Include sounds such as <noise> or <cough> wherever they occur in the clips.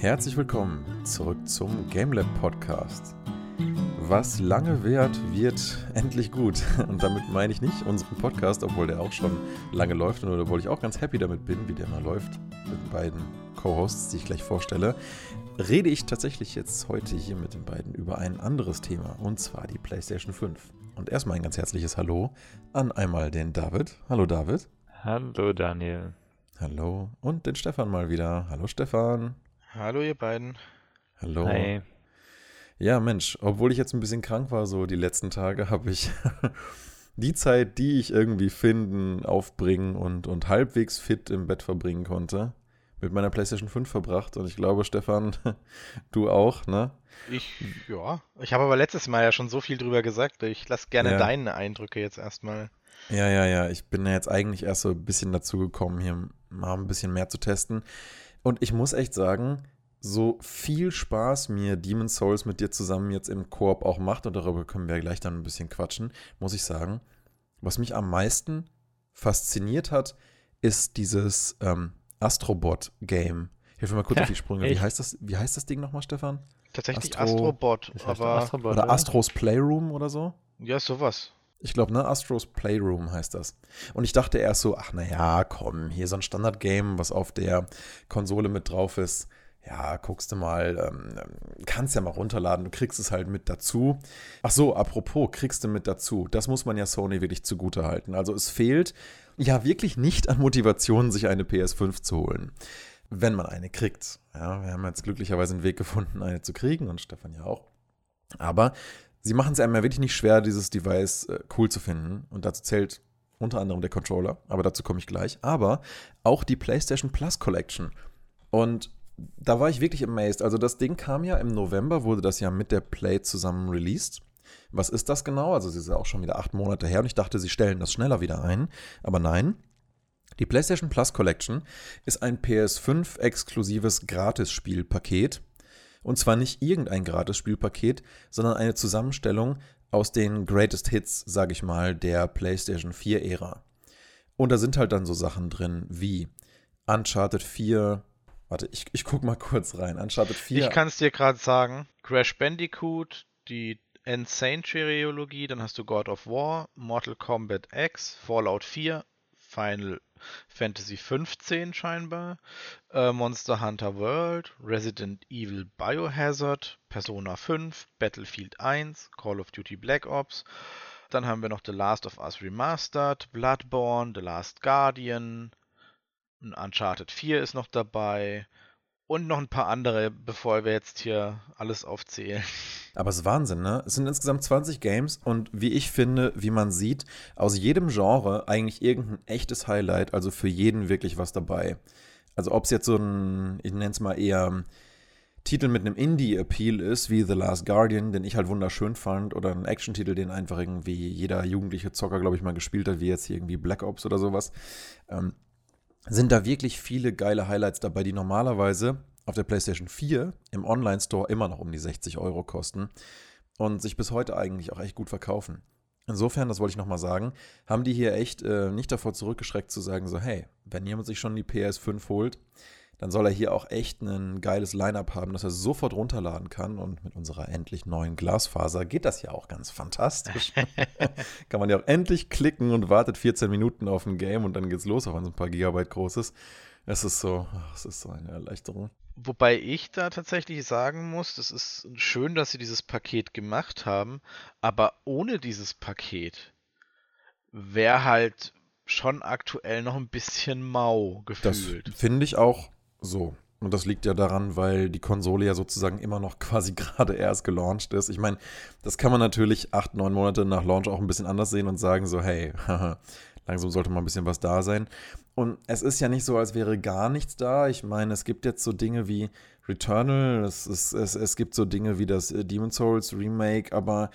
Herzlich willkommen zurück zum GameLab Podcast. Was lange währt, wird <laughs> endlich gut. Und damit meine ich nicht unseren Podcast, obwohl der auch schon lange läuft und obwohl ich auch ganz happy damit bin, wie der mal läuft, mit den beiden Co-Hosts, die ich gleich vorstelle, rede ich tatsächlich jetzt heute hier mit den beiden über ein anderes Thema, und zwar die PlayStation 5. Und erstmal ein ganz herzliches Hallo an einmal den David. Hallo David. Hallo Daniel. Hallo. Und den Stefan mal wieder. Hallo Stefan. Hallo ihr beiden. Hallo. Hi. Ja, Mensch, obwohl ich jetzt ein bisschen krank war, so die letzten Tage, <laughs> habe ich die Zeit, die ich irgendwie finden, aufbringen und, und halbwegs fit im Bett verbringen konnte, mit meiner PlayStation 5 verbracht. Und ich glaube, Stefan, <laughs> du auch, ne? Ich, ja. Ich habe aber letztes Mal ja schon so viel drüber gesagt. Ich lasse gerne Ja. deine Eindrücke jetzt erstmal. Ja, ja, ja. Ich bin ja jetzt eigentlich erst so ein bisschen dazu gekommen, hier mal ein bisschen mehr zu testen. Und ich muss echt sagen, so viel Spaß mir Demon's Souls mit dir zusammen jetzt im Koop auch macht, und darüber können wir ja gleich dann ein bisschen quatschen, muss ich sagen, was mich am meisten fasziniert hat, ist dieses ähm, Astrobot-Game. Hilf mir mal kurz Ja, auf die Sprünge. Wie heißt, das, wie heißt das Ding nochmal, Stefan? Tatsächlich Astro- Astrobot, aber Astrobot, Oder Astros Playroom oder so? ja, sowas. Ich glaube, ne? Astros Playroom heißt das. Und ich dachte erst so, ach naja, komm, hier so ein Standard-Game, was auf der Konsole mit drauf ist. Ja, guckst du mal, ähm, kannst ja mal runterladen, du kriegst es halt mit dazu. Ach so, apropos, kriegst du mit dazu. Das muss man ja Sony wirklich zugute halten. Also es fehlt ja wirklich nicht an Motivation, sich eine PS5 zu holen. Wenn man eine kriegt. Ja, wir haben jetzt glücklicherweise einen Weg gefunden, eine zu kriegen und Stefan ja auch. Aber sie machen es einem ja wirklich nicht schwer, dieses Device äh, cool zu finden. Und dazu zählt unter anderem der Controller, aber dazu komme ich gleich. Aber auch die PlayStation Plus Collection. Und da war ich wirklich amazed. Also das Ding kam ja im November, wurde das ja mit der Play zusammen released. Was ist das genau? Also es ist ja auch schon wieder acht Monate her und ich dachte, sie stellen das schneller wieder ein. Aber nein. Die PlayStation Plus Collection ist ein PS5-exklusives Gratisspielpaket. Und zwar nicht irgendein Gratis-Spielpaket, sondern eine Zusammenstellung aus den Greatest Hits, sage ich mal, der PlayStation 4-Ära. Und da sind halt dann so Sachen drin wie Uncharted 4. Warte, ich, ich guck mal kurz rein. Uncharted 4. Ich kann es dir gerade sagen. Crash Bandicoot, die Insane-Trilogie, dann hast du God of War, Mortal Kombat X, Fallout 4, Final Fantasy 15 scheinbar, äh, Monster Hunter World, Resident Evil Biohazard, Persona 5, Battlefield 1, Call of Duty Black Ops. Dann haben wir noch The Last of Us Remastered, Bloodborne, The Last Guardian, Uncharted 4 ist noch dabei und noch ein paar andere, bevor wir jetzt hier alles aufzählen. Aber es ist Wahnsinn, ne? Es sind insgesamt 20 Games und wie ich finde, wie man sieht, aus jedem Genre eigentlich irgendein echtes Highlight, also für jeden wirklich was dabei. Also ob es jetzt so ein, ich nenne es mal eher Titel mit einem Indie-Appeal ist, wie The Last Guardian, den ich halt wunderschön fand, oder ein Action-Titel, den einfach irgendwie jeder jugendliche Zocker, glaube ich, mal gespielt hat, wie jetzt hier irgendwie Black Ops oder sowas, ähm, sind da wirklich viele geile Highlights dabei, die normalerweise auf der PlayStation 4 im Online-Store immer noch um die 60 Euro kosten und sich bis heute eigentlich auch echt gut verkaufen. Insofern, das wollte ich nochmal sagen, haben die hier echt äh, nicht davor zurückgeschreckt zu sagen, so hey, wenn jemand sich schon die PS5 holt, dann soll er hier auch echt ein geiles Line-Up haben, das er sofort runterladen kann. Und mit unserer endlich neuen Glasfaser geht das ja auch ganz fantastisch. <laughs> kann man ja auch endlich klicken und wartet 14 Minuten auf ein Game und dann geht's los, auch wenn es ein paar Gigabyte groß ist. Es ist so, es ist so eine Erleichterung. Wobei ich da tatsächlich sagen muss, es ist schön, dass sie dieses Paket gemacht haben, aber ohne dieses Paket wäre halt schon aktuell noch ein bisschen mau Das gefühlt. finde ich auch so. Und das liegt ja daran, weil die Konsole ja sozusagen immer noch <laughs> quasi gerade erst gelauncht ist. Ich meine, das kann man natürlich acht, neun Monate nach Launch auch ein bisschen anders sehen und sagen so, hey, <laughs> langsam sollte mal ein bisschen was da sein. Und es ist ja nicht so, als wäre gar nichts da. Ich meine, es gibt jetzt so Dinge wie Returnal, es, ist, es, es gibt so Dinge wie das äh, Demon's Souls Remake, aber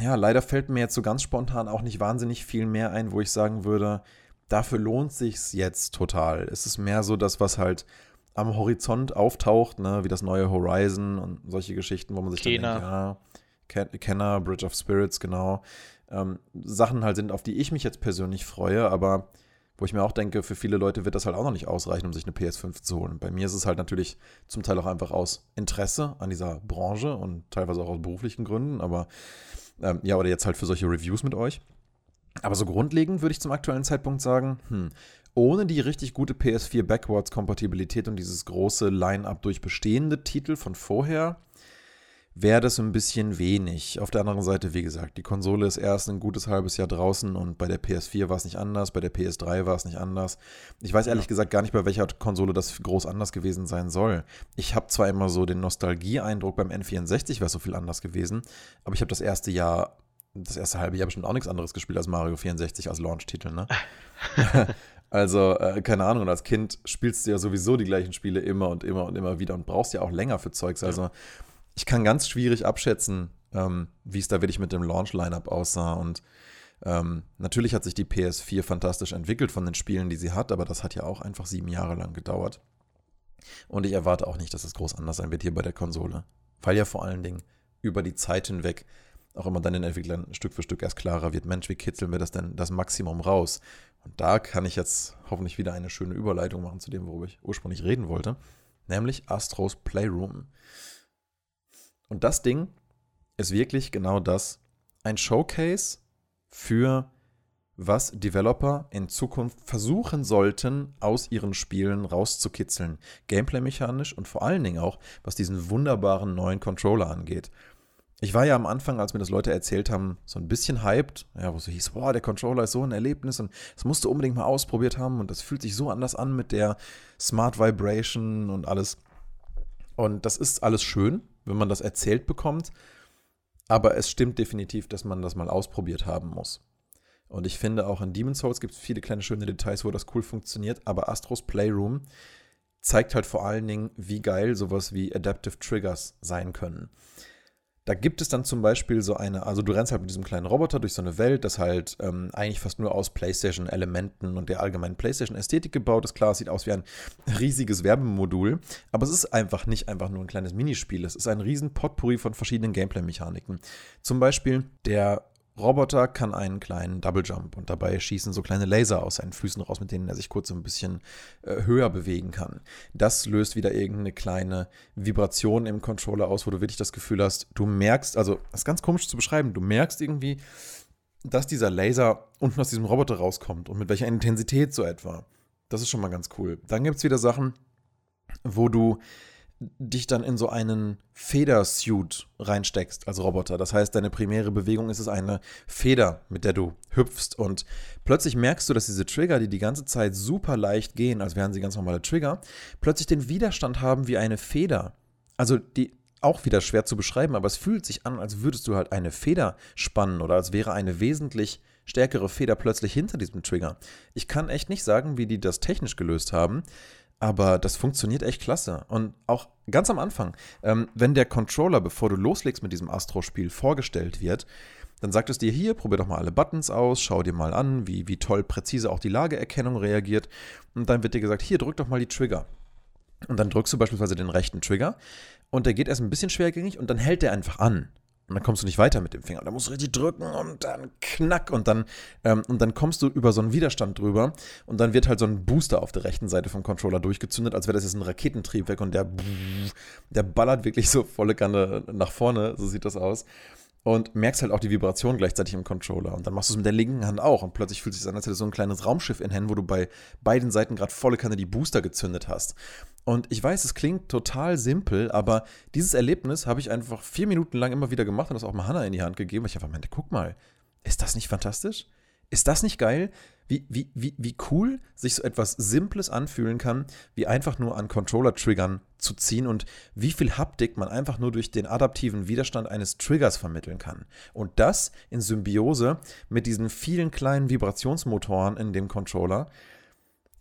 ja, leider fällt mir jetzt so ganz spontan auch nicht wahnsinnig viel mehr ein, wo ich sagen würde, dafür lohnt sich's jetzt total. Es ist mehr so das, was halt am Horizont auftaucht, ne, wie das neue Horizon und solche Geschichten, wo man sich Kena. dann denkt, ja, Ken- Kenner, Bridge of Spirits, genau. Ähm, Sachen halt sind, auf die ich mich jetzt persönlich freue, aber Wo ich mir auch denke, für viele Leute wird das halt auch noch nicht ausreichen, um sich eine PS5 zu holen. Bei mir ist es halt natürlich zum Teil auch einfach aus Interesse an dieser Branche und teilweise auch aus beruflichen Gründen, aber ähm, ja, oder jetzt halt für solche Reviews mit euch. Aber so grundlegend würde ich zum aktuellen Zeitpunkt sagen, hm, ohne die richtig gute PS4 Backwards-Kompatibilität und dieses große Line-up durch bestehende Titel von vorher, wäre das ein bisschen wenig. Auf der anderen Seite, wie gesagt, die Konsole ist erst ein gutes halbes Jahr draußen und bei der PS4 war es nicht anders, bei der PS3 war es nicht anders. Ich weiß ehrlich gesagt gar nicht, bei welcher Konsole das groß anders gewesen sein soll. Ich habe zwar immer so den Nostalgie-Eindruck, beim N64 wäre so viel anders gewesen, aber ich habe das erste Jahr, das erste halbe Jahr bestimmt auch nichts anderes gespielt als Mario 64 als Launch-Titel, ne? <laughs> Also, äh, keine Ahnung, als Kind spielst du ja sowieso die gleichen Spiele immer und immer und immer wieder und brauchst ja auch länger für Zeugs. Also, ja ich kann ganz schwierig abschätzen, ähm, wie es da wirklich mit dem Launch-Lineup aussah. Und ähm, natürlich hat sich die PS4 fantastisch entwickelt von den Spielen, die sie hat, aber das hat ja auch einfach sieben Jahre lang gedauert. Und ich erwarte auch nicht, dass es groß anders sein wird hier bei der Konsole. Weil ja vor allen Dingen über die Zeit hinweg auch immer dann den Entwicklern Stück für Stück erst klarer wird, Mensch, wie kitzeln wir das denn das Maximum raus? Und da kann ich jetzt hoffentlich wieder eine schöne Überleitung machen zu dem, worüber ich ursprünglich reden wollte, nämlich Astros Playroom. Und das Ding ist wirklich genau das. Ein Showcase für was Developer in Zukunft versuchen sollten, aus ihren Spielen rauszukitzeln. Gameplay-mechanisch und vor allen Dingen auch, was diesen wunderbaren neuen Controller angeht. Ich war ja am Anfang, als mir das Leute erzählt haben, so ein bisschen hyped, ja, wo so hieß, boah, der Controller ist so ein Erlebnis und das musst du unbedingt mal ausprobiert haben und das fühlt sich so anders an mit der Smart Vibration und alles. Und das ist alles schön, wenn man das erzählt bekommt. Aber es stimmt definitiv, dass man das mal ausprobiert haben muss. Und ich finde, auch in Demon's Souls gibt es viele kleine schöne Details, wo das cool funktioniert. Aber Astros Playroom zeigt halt vor allen Dingen, wie geil sowas wie Adaptive Triggers sein können. Da gibt es dann zum Beispiel so eine, also du rennst halt mit diesem kleinen Roboter durch so eine Welt, das halt ähm, eigentlich fast nur aus PlayStation-Elementen und der allgemeinen PlayStation-Ästhetik gebaut ist. Klar, es sieht aus wie ein <laughs> riesiges Werbemodul, aber es ist einfach nicht einfach nur ein kleines Minispiel. Es ist ein riesen Potpourri von verschiedenen Gameplay-Mechaniken. Zum Beispiel der Roboter kann einen kleinen Double Jump und dabei schießen so kleine Laser aus seinen Füßen raus, mit denen er sich kurz so ein bisschen äh, höher bewegen kann. Das löst wieder irgendeine kleine Vibration im Controller aus, wo du wirklich das Gefühl hast, du merkst, also das ist ganz komisch zu beschreiben, du merkst irgendwie, dass dieser Laser unten aus diesem Roboter rauskommt und mit welcher Intensität so etwa. Das ist schon mal ganz cool. Dann gibt es wieder Sachen, wo du dich dann in so einen Federsuit reinsteckst als Roboter. Das heißt, deine primäre Bewegung ist es eine Feder, mit der du hüpfst und plötzlich merkst du, dass diese Trigger, die die ganze Zeit super leicht gehen, als wären sie ganz normale Trigger, plötzlich den Widerstand haben wie eine Feder. Also die auch wieder schwer zu beschreiben, aber es fühlt sich an, als würdest du halt eine Feder spannen oder als wäre eine wesentlich stärkere Feder plötzlich hinter diesem Trigger. Ich kann echt nicht sagen, wie die das technisch gelöst haben. Aber das funktioniert echt klasse. Und auch ganz am Anfang, ähm, wenn der Controller, bevor du loslegst mit diesem Astro-Spiel, vorgestellt wird, dann sagt es dir hier, probier doch mal alle Buttons aus, schau dir mal an, wie, wie toll präzise auch die Lageerkennung reagiert. Und dann wird dir gesagt, hier, drück doch mal die Trigger. Und dann drückst du beispielsweise den rechten Trigger und der geht erst ein bisschen schwergängig und dann hält der einfach an. Und dann kommst du nicht weiter mit dem Finger. Da musst du richtig drücken und dann knack und dann, ähm, und dann kommst du über so einen Widerstand drüber und dann wird halt so ein Booster auf der rechten Seite vom Controller durchgezündet, als wäre das jetzt ein Raketentriebwerk und der, der ballert wirklich so volle Kanne nach vorne, so sieht das aus und merkst halt auch die Vibration gleichzeitig im Controller. Und dann machst du es mit der linken Hand auch. Und plötzlich fühlt es sich an, als hätte so ein kleines Raumschiff in Händen, wo du bei beiden Seiten gerade volle Kanne die Booster gezündet hast. Und ich weiß, es klingt total simpel, aber dieses Erlebnis habe ich einfach vier Minuten lang immer wieder gemacht und das auch mal Hannah in die Hand gegeben, weil ich einfach meinte, guck mal, ist das nicht fantastisch? Ist das nicht geil? Wie, wie, wie, wie cool sich so etwas Simples anfühlen kann, wie einfach nur an Controller-Triggern zu ziehen und wie viel Haptik man einfach nur durch den adaptiven Widerstand eines Triggers vermitteln kann. Und das in Symbiose mit diesen vielen kleinen Vibrationsmotoren in dem Controller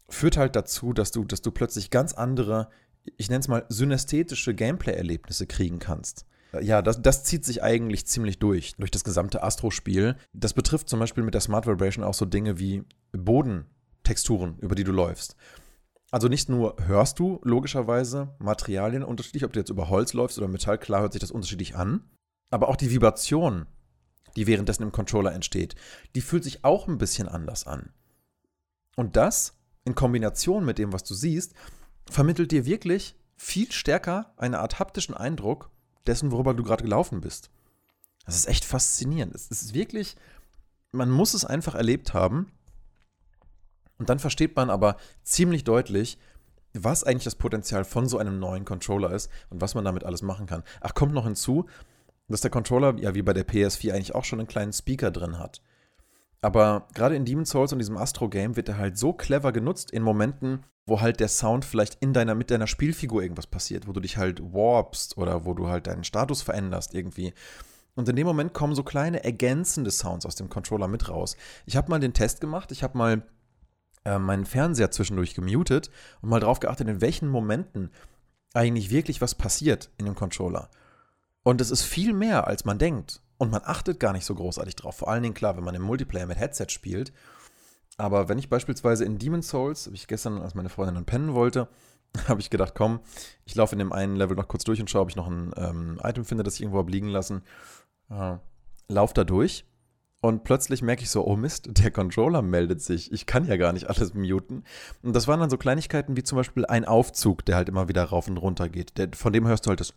führt halt dazu, dass du, dass du plötzlich ganz andere, ich nenne es mal, synästhetische Gameplay-Erlebnisse kriegen kannst. Ja, das, das zieht sich eigentlich ziemlich durch, durch das gesamte Astro-Spiel. Das betrifft zum Beispiel mit der Smart Vibration auch so Dinge wie Bodentexturen, über die du läufst. Also nicht nur hörst du logischerweise Materialien unterschiedlich, ob du jetzt über Holz läufst oder Metall, klar hört sich das unterschiedlich an, aber auch die Vibration, die währenddessen im Controller entsteht, die fühlt sich auch ein bisschen anders an. Und das in Kombination mit dem, was du siehst, vermittelt dir wirklich viel stärker eine Art haptischen Eindruck dessen, worüber du gerade gelaufen bist. Das ist echt faszinierend. Es ist wirklich, man muss es einfach erlebt haben. Und dann versteht man aber ziemlich deutlich, was eigentlich das Potenzial von so einem neuen Controller ist und was man damit alles machen kann. Ach, kommt noch hinzu, dass der Controller, ja wie bei der PS4, eigentlich auch schon einen kleinen Speaker drin hat. Aber gerade in Demon's Souls und diesem Astro-Game wird er halt so clever genutzt in Momenten, wo halt der Sound vielleicht in deiner, mit deiner Spielfigur irgendwas passiert, wo du dich halt warpst oder wo du halt deinen Status veränderst irgendwie. Und in dem Moment kommen so kleine ergänzende Sounds aus dem Controller mit raus. Ich habe mal den Test gemacht, ich habe mal äh, meinen Fernseher zwischendurch gemutet und mal drauf geachtet, in welchen Momenten eigentlich wirklich was passiert in dem Controller. Und es ist viel mehr, als man denkt. Und man achtet gar nicht so großartig drauf. Vor allen Dingen, klar, wenn man im Multiplayer mit Headset spielt. Aber wenn ich beispielsweise in Demon's Souls, habe ich gestern, als meine Freundin dann pennen wollte, <laughs> habe ich gedacht, komm, ich laufe in dem einen Level noch kurz durch und schaue, ob ich noch ein ähm, Item finde, das ich irgendwo habe liegen lassen. Äh, lauf da durch und plötzlich merke ich so, oh Mist, der Controller meldet sich. Ich kann ja gar nicht alles muten. Und das waren dann so Kleinigkeiten wie zum Beispiel ein Aufzug, der halt immer wieder rauf und runter geht. Der, von dem hörst du halt das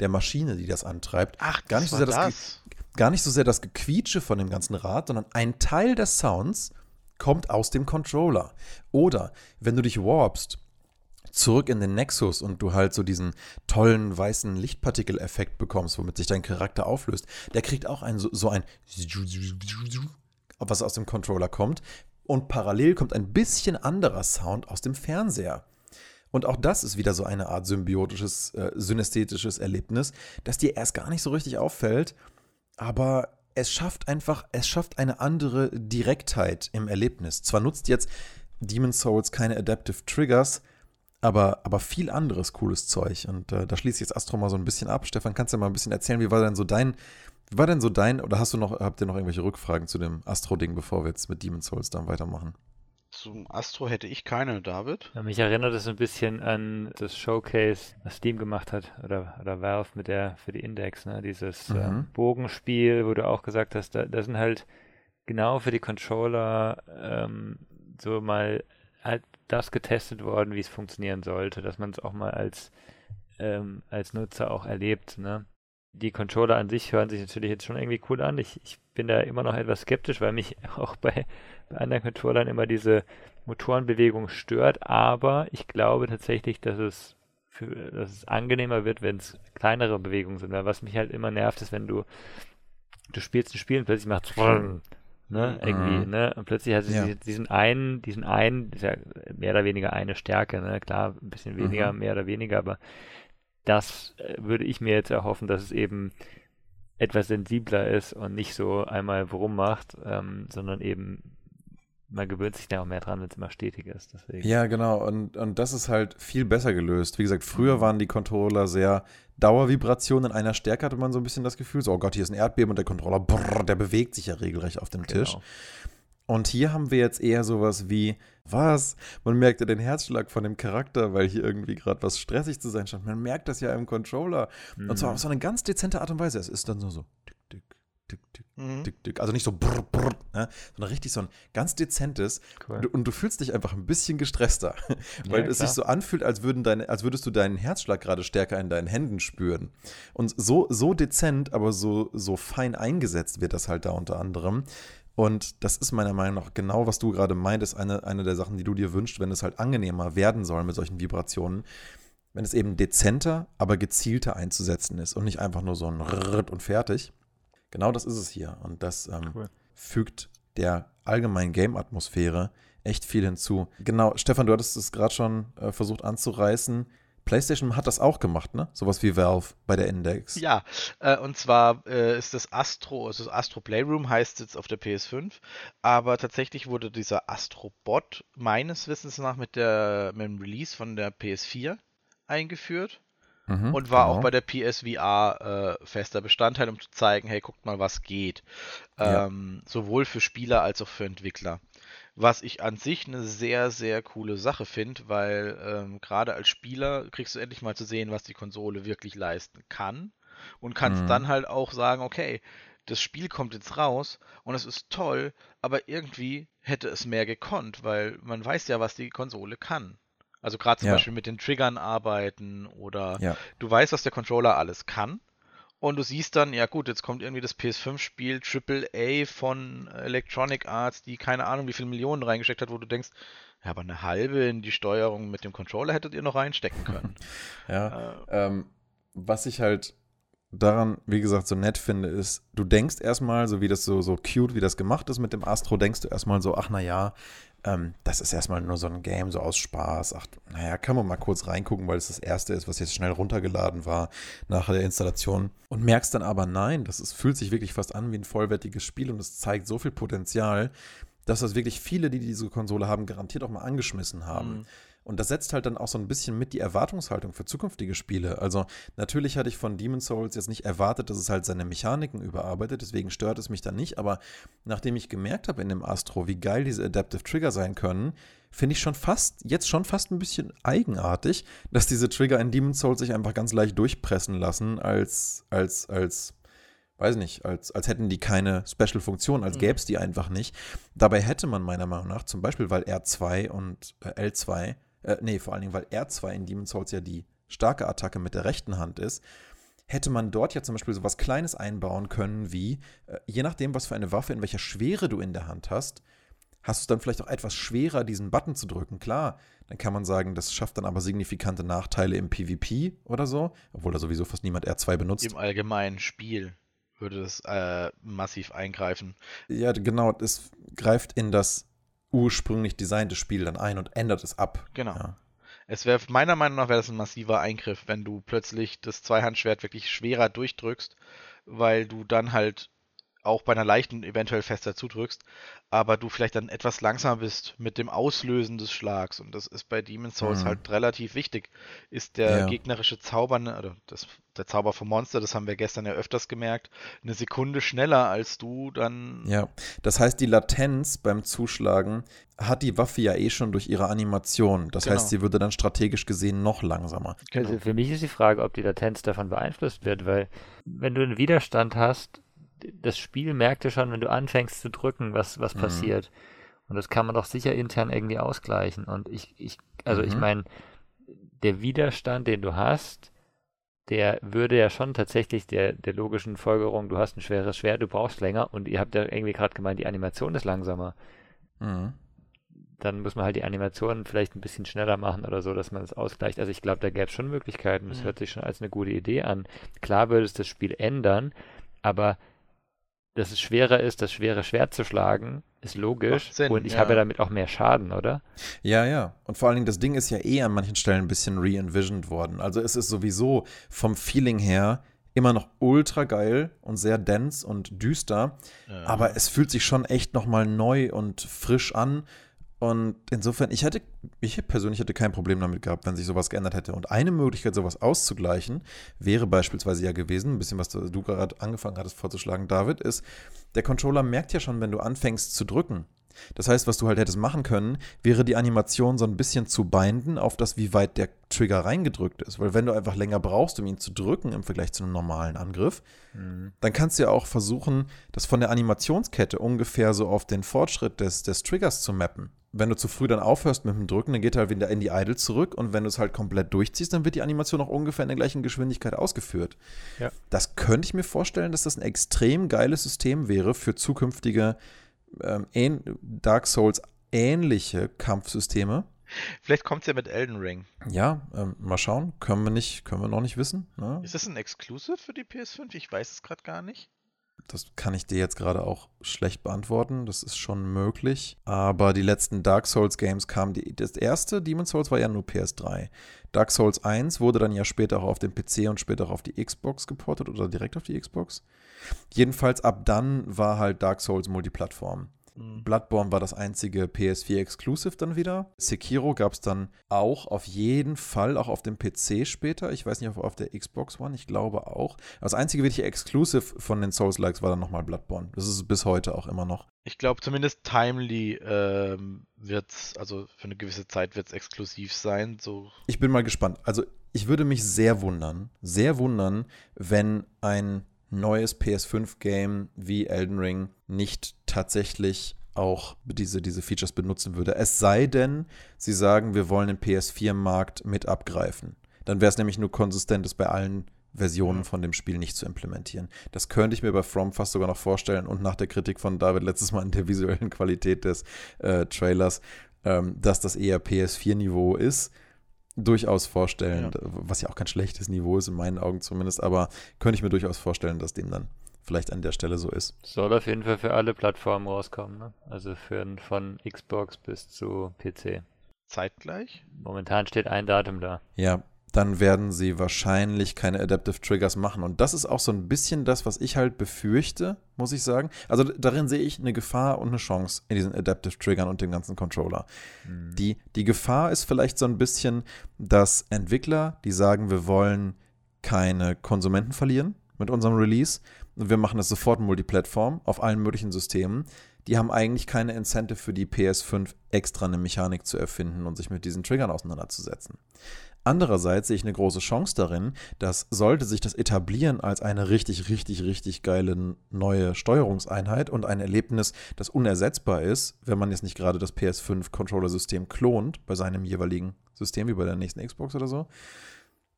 der Maschine, die das antreibt. Ach, gar nicht so sehr das, das gar nicht so sehr das Gequietsche von dem ganzen Rad, sondern ein Teil des Sounds kommt aus dem Controller. Oder wenn du dich warpst, zurück in den Nexus und du halt so diesen tollen weißen Lichtpartikeleffekt bekommst, womit sich dein Charakter auflöst, der kriegt auch ein, so, so ein was aus dem Controller kommt. Und parallel kommt ein bisschen anderer Sound aus dem Fernseher. Und auch das ist wieder so eine Art symbiotisches, äh, synästhetisches Erlebnis, das dir erst gar nicht so richtig auffällt, aber es schafft einfach, es schafft eine andere Direktheit im Erlebnis. Zwar nutzt jetzt Demon's Souls keine Adaptive Triggers, aber, aber viel anderes cooles Zeug. Und äh, da schließt jetzt Astro mal so ein bisschen ab. Stefan, kannst du mal ein bisschen erzählen, wie war denn so dein, wie war denn so dein, oder hast du noch, habt ihr noch irgendwelche Rückfragen zu dem Astro-Ding, bevor wir jetzt mit Demon's Souls dann weitermachen? Zum Astro hätte ich keine, David. Ja, mich erinnert es ein bisschen an das Showcase, was Steam gemacht hat, oder, oder Valve mit der für die Index, ne? Dieses mhm. äh, Bogenspiel, wo du auch gesagt hast, da, da sind halt genau für die Controller ähm, so mal halt das getestet worden, wie es funktionieren sollte, dass man es auch mal als, ähm, als Nutzer auch erlebt, ne? Die Controller an sich hören sich natürlich jetzt schon irgendwie cool an. Ich, ich bin da immer noch etwas skeptisch, weil mich <laughs> auch bei bei anderen Controllern immer diese Motorenbewegung stört, aber ich glaube tatsächlich, dass es, für, dass es angenehmer wird, wenn es kleinere Bewegungen sind. Weil was mich halt immer nervt, ist, wenn du du spielst ein Spiel und plötzlich macht es ne, mhm. irgendwie, ne, und plötzlich hat es ja. diesen einen, diesen einen, ist ja mehr oder weniger eine Stärke, ne, klar, ein bisschen weniger, mhm. mehr oder weniger, aber das äh, würde ich mir jetzt erhoffen, dass es eben etwas sensibler ist und nicht so einmal Wurm macht, ähm, sondern eben man gewöhnt sich da auch mehr dran, wenn es immer stetig ist. Deswegen. Ja, genau. Und, und das ist halt viel besser gelöst. Wie gesagt, früher mhm. waren die Controller sehr Dauervibrationen in einer Stärke, hatte man so ein bisschen das Gefühl, so, oh Gott, hier ist ein Erdbeben und der Controller, brrr, der bewegt sich ja regelrecht auf dem Tisch. Genau. Und hier haben wir jetzt eher sowas wie, was? Man merkt ja den Herzschlag von dem Charakter, weil hier irgendwie gerade was stressig zu sein scheint. Man merkt das ja im Controller. Mhm. Und zwar auf so eine ganz dezente Art und Weise. Es ist dann so, so, tick, tick, tick, tick, mhm. tick, tick. Also nicht so brr, brr, ne? sondern richtig so ein ganz dezentes. Cool. Und, du fühlst dich einfach ein bisschen gestresster, <laughs> weil ja, es sich so anfühlt, als, würden deine, als würdest du deinen Herzschlag gerade stärker in deinen Händen spüren. Und so, so dezent, aber so, so fein eingesetzt wird das halt da unter anderem. Und das ist meiner Meinung nach genau, was du gerade meintest, eine, eine der Sachen, die du dir wünschst, wenn es halt angenehmer werden soll mit solchen Vibrationen wenn es eben dezenter, aber gezielter einzusetzen ist und nicht einfach nur so ein Rrrt und fertig. Genau das ist es hier. Und das ähm, cool. fügt der allgemeinen Game-Atmosphäre echt viel hinzu. Genau, Stefan, du hattest es gerade schon äh, versucht anzureißen. PlayStation hat das auch gemacht, ne? Sowas wie Valve bei der Index. Ja, äh, und zwar äh, ist das Astro, also das Astro Playroom heißt jetzt auf der PS5, aber tatsächlich wurde dieser Astrobot meines Wissens nach mit, der, mit dem Release von der PS4 eingeführt. Mhm, und war genau. auch bei der PSVR äh, fester Bestandteil, um zu zeigen, hey, guckt mal, was geht. Ähm, ja. Sowohl für Spieler als auch für Entwickler. Was ich an sich eine sehr, sehr coole Sache finde, weil ähm, gerade als Spieler kriegst du endlich mal zu sehen, was die Konsole wirklich leisten kann. Und kannst mhm. dann halt auch sagen, okay, das Spiel kommt jetzt raus und es ist toll, aber irgendwie hätte es mehr gekonnt, weil man weiß ja, was die Konsole kann. Also gerade zum Ja. Beispiel mit den Triggern arbeiten oder Ja. du weißt, was der Controller alles kann. Und du siehst dann, ja gut, jetzt kommt irgendwie das PS5-Spiel AAA von Electronic Arts, die keine Ahnung, wie viele Millionen reingesteckt hat, wo du denkst, ja, aber eine halbe in die Steuerung mit dem Controller hättet ihr noch reinstecken können. <laughs> Ja. äh, Ähm, was ich halt daran, wie gesagt, so nett finde, ist, du denkst erstmal, so wie das so, so cute, wie das gemacht ist mit dem Astro, denkst du erstmal so, ach naja, ähm, das ist erstmal nur so ein Game, so aus Spaß. Ach, naja, kann man mal kurz reingucken, weil es das erste ist, was jetzt schnell runtergeladen war nach der Installation. Und merkst dann aber, nein, das ist, fühlt sich wirklich fast an wie ein vollwertiges Spiel und es zeigt so viel Potenzial, dass das wirklich viele, die diese Konsole haben, garantiert auch mal angeschmissen haben. Mhm. Und das setzt halt dann auch so ein bisschen mit die Erwartungshaltung für zukünftige Spiele. Also natürlich hatte ich von Demon's Souls jetzt nicht erwartet, dass es halt seine Mechaniken überarbeitet, deswegen stört es mich dann nicht. Aber nachdem ich gemerkt habe in dem Astro, wie geil diese Adaptive Trigger sein können, finde ich schon fast, jetzt schon fast ein bisschen eigenartig, dass diese Trigger in Demon's Souls sich einfach ganz leicht durchpressen lassen, als, als, als, weiß nicht, als, als hätten die keine Special-Funktion, als Mhm. gäbe es die einfach nicht. Dabei hätte man meiner Meinung nach, zum Beispiel, weil R2 und äh, L2, äh, nee, vor allen Dingen, weil R2 in Demon's Souls ja die starke Attacke mit der rechten Hand ist, hätte man dort ja zum Beispiel so was Kleines einbauen können, wie, äh, je nachdem, was für eine Waffe, in welcher Schwere du in der Hand hast, hast du es dann vielleicht auch etwas schwerer, diesen Button zu drücken. Klar, dann kann man sagen, das schafft dann aber signifikante Nachteile im PvP oder so, obwohl da sowieso fast niemand R2 benutzt. Im allgemeinen Spiel würde das äh, massiv eingreifen. Ja, genau, es greift in das ursprünglich designte Spiel dann ein und ändert es ab. Genau. Ja. Es wäre meiner Meinung nach wäre das ein massiver Eingriff, wenn du plötzlich das Zweihandschwert wirklich schwerer durchdrückst, weil du dann halt auch bei einer leichten eventuell fester zudrückst, aber du vielleicht dann etwas langsamer bist mit dem Auslösen des Schlags und das ist bei Demon's Souls Mhm. halt relativ wichtig. Ist der Ja. gegnerische Zauber, ne, oder das, der Zauber vom Monster, das haben wir gestern ja öfters gemerkt, eine Sekunde schneller als du, dann Ja, das heißt, die Latenz beim Zuschlagen hat die Waffe ja eh schon durch ihre Animation. Das Genau. heißt, sie würde dann strategisch gesehen noch langsamer. Also für mich ist die Frage, ob die Latenz davon beeinflusst wird, weil wenn du einen Widerstand hast, das Spiel merkt ja schon, wenn du anfängst zu drücken, was, was Mhm. passiert. Und das kann man doch sicher intern irgendwie ausgleichen. Und ich, ich, also ich Mhm. meine, der Widerstand, den du hast, der würde ja schon tatsächlich der, der logischen Folgerung, du hast ein schweres Schwert, du brauchst länger und ihr habt ja irgendwie gerade gemeint, die Animation ist langsamer. Mhm. Dann muss man halt die Animationen vielleicht ein bisschen schneller machen oder so, dass man es ausgleicht. Also ich glaube, da gäbe es schon Möglichkeiten. Das Mhm. hört sich schon als eine gute Idee an. Klar würde es das Spiel ändern, aber dass es schwerer ist, das schwere Schwert zu schlagen, ist logisch. Sinn, und ich ja. habe ja damit auch mehr Schaden, oder? Ja, ja. Und vor allen Dingen, das Ding ist ja eh an manchen Stellen ein bisschen re-envisioned worden. Also es ist sowieso vom Feeling her immer noch ultra geil und sehr dense und düster. äh, Aber es fühlt sich schon echt nochmal neu und frisch an. Und insofern, ich hätte, ich persönlich hätte kein Problem damit gehabt, wenn sich sowas geändert hätte. Und eine Möglichkeit, sowas auszugleichen, wäre beispielsweise ja gewesen, ein bisschen was du du gerade angefangen hattest vorzuschlagen, David, ist, der Controller merkt ja schon, wenn du anfängst zu drücken. Das heißt, was du halt hättest machen können, wäre die Animation so ein bisschen zu binden auf das, wie weit der Trigger reingedrückt ist. Weil wenn du einfach länger brauchst, um ihn zu drücken im Vergleich zu einem normalen Angriff, dann kannst du ja auch versuchen, das von der Animationskette ungefähr so auf den Fortschritt des, des Triggers zu mappen. Wenn du zu früh dann aufhörst mit dem Drücken, dann geht er halt wieder in die Idle zurück und wenn du es halt komplett durchziehst, dann wird die Animation auch ungefähr in der gleichen Geschwindigkeit ausgeführt. Ja. Das könnte ich mir vorstellen, dass das ein extrem geiles System wäre für zukünftige ähm, Dark Souls ähnliche Kampfsysteme. Vielleicht kommt es ja mit Elden Ring. Ja, ähm, mal schauen. Können wir nicht, können wir noch nicht wissen. Ne? Ist das ein Exclusive für die PS5? Ich weiß es gerade gar nicht. Das kann ich dir jetzt gerade auch schlecht beantworten. Das ist schon möglich. Aber die letzten Dark Souls Games kamen. Die, das erste Demon's Souls war ja nur PS3. Dark Souls 1 wurde dann ja später auch auf den PC und später auch auf die Xbox geportet oder direkt auf die Xbox. Jedenfalls ab dann war halt Dark Souls Multiplattform. Hm. Bloodborne war das einzige PS4 Exclusive dann wieder. Sekiro gab es dann auch auf jeden Fall, auch auf dem PC später. Ich weiß nicht, ob auf der Xbox One, ich glaube auch. Das einzige wirkliche Exclusive von den Souls-Likes war dann nochmal Bloodborne. Das ist es bis heute auch immer noch. Ich glaube, zumindest timely ähm, wird es, also für eine gewisse Zeit wird es exklusiv sein. So, Ich bin mal gespannt. Also ich würde mich sehr wundern, sehr wundern, wenn ein neues PS5-Game wie Elden Ring nicht tatsächlich auch diese, diese Features benutzen würde. Es sei denn, sie sagen, wir wollen den PS4-Markt mit abgreifen. Dann wäre es nämlich nur konsistent, das bei allen Versionen von dem Spiel nicht zu implementieren. Das könnte ich mir bei From fast sogar noch vorstellen und nach der Kritik von David letztes Mal an der visuellen Qualität des äh, Trailers, ähm, dass das eher PS4-Niveau ist durchaus vorstellen, ja. was ja auch kein schlechtes Niveau ist, in meinen Augen zumindest, aber könnte ich mir durchaus vorstellen, dass dem dann vielleicht an der Stelle so ist. Soll auf jeden Fall für alle Plattformen rauskommen, ne? Also für von Xbox bis zu PC. Zeitgleich? Momentan steht ein Datum da. Ja, dann werden sie wahrscheinlich keine Adaptive Triggers machen. Und das ist auch so ein bisschen das, was ich halt befürchte, muss ich sagen. Also darin sehe ich eine Gefahr und eine Chance in diesen Adaptive Triggern und dem ganzen Controller. Mhm. Die, die Gefahr ist vielleicht so ein bisschen, dass Entwickler, die sagen, wir wollen keine Konsumenten verlieren mit unserem Release. Wir machen das sofort Multiplattform auf allen möglichen Systemen. Die haben eigentlich keine Incentive für die PS5 extra eine Mechanik zu erfinden und sich mit diesen Triggern auseinanderzusetzen. Andererseits sehe ich eine große Chance darin, dass sollte sich das etablieren als eine richtig, richtig, richtig geile neue Steuerungseinheit und ein Erlebnis, das unersetzbar ist, wenn man jetzt nicht gerade das PS5-Controller-System klont bei seinem jeweiligen System, wie bei der nächsten Xbox oder so,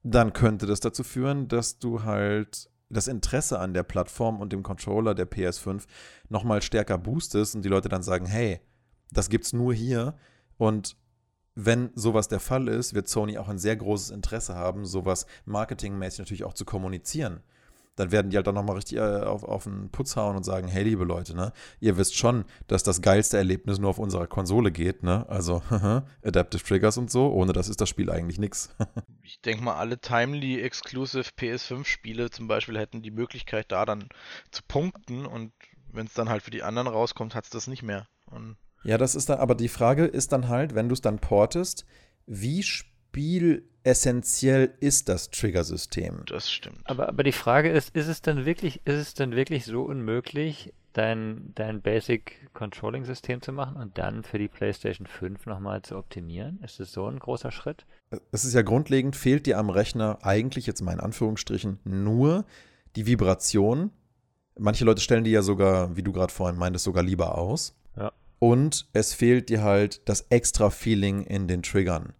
dann könnte das dazu führen, dass du halt das Interesse an der Plattform und dem Controller der PS5 nochmal stärker boostest und die Leute dann sagen, hey, das gibt's nur hier und wenn sowas der Fall ist, wird Sony auch ein sehr großes Interesse haben, sowas marketingmäßig natürlich auch zu kommunizieren. Dann werden die halt dann nochmal richtig äh, auf, auf den Putz hauen und sagen, hey, liebe Leute, ne, ihr wisst schon, dass das geilste Erlebnis nur auf unserer Konsole geht, ne? Also <laughs> Adaptive Triggers und so, ohne das ist das Spiel eigentlich nichts. <laughs> ich denke mal, alle Timely Exclusive PS5-Spiele zum Beispiel hätten die Möglichkeit, da dann zu punkten und wenn es dann halt für die anderen rauskommt, hat es das nicht mehr. Und ja, das ist dann, aber die Frage ist dann halt, wenn du es dann portest, wie spielessentiell ist das Trigger-System? Das stimmt. Aber, aber die Frage ist, ist es denn wirklich, ist es denn wirklich so unmöglich, dein, dein Basic Controlling System zu machen und dann für die PlayStation 5 nochmal zu optimieren? Ist es so ein großer Schritt? Es ist ja grundlegend, fehlt dir am Rechner eigentlich jetzt mal in Anführungsstrichen nur die Vibration. Manche Leute stellen die ja sogar, wie du gerade vorhin meintest, sogar lieber aus. Ja. Und es fehlt dir halt das extra Feeling in den Triggern.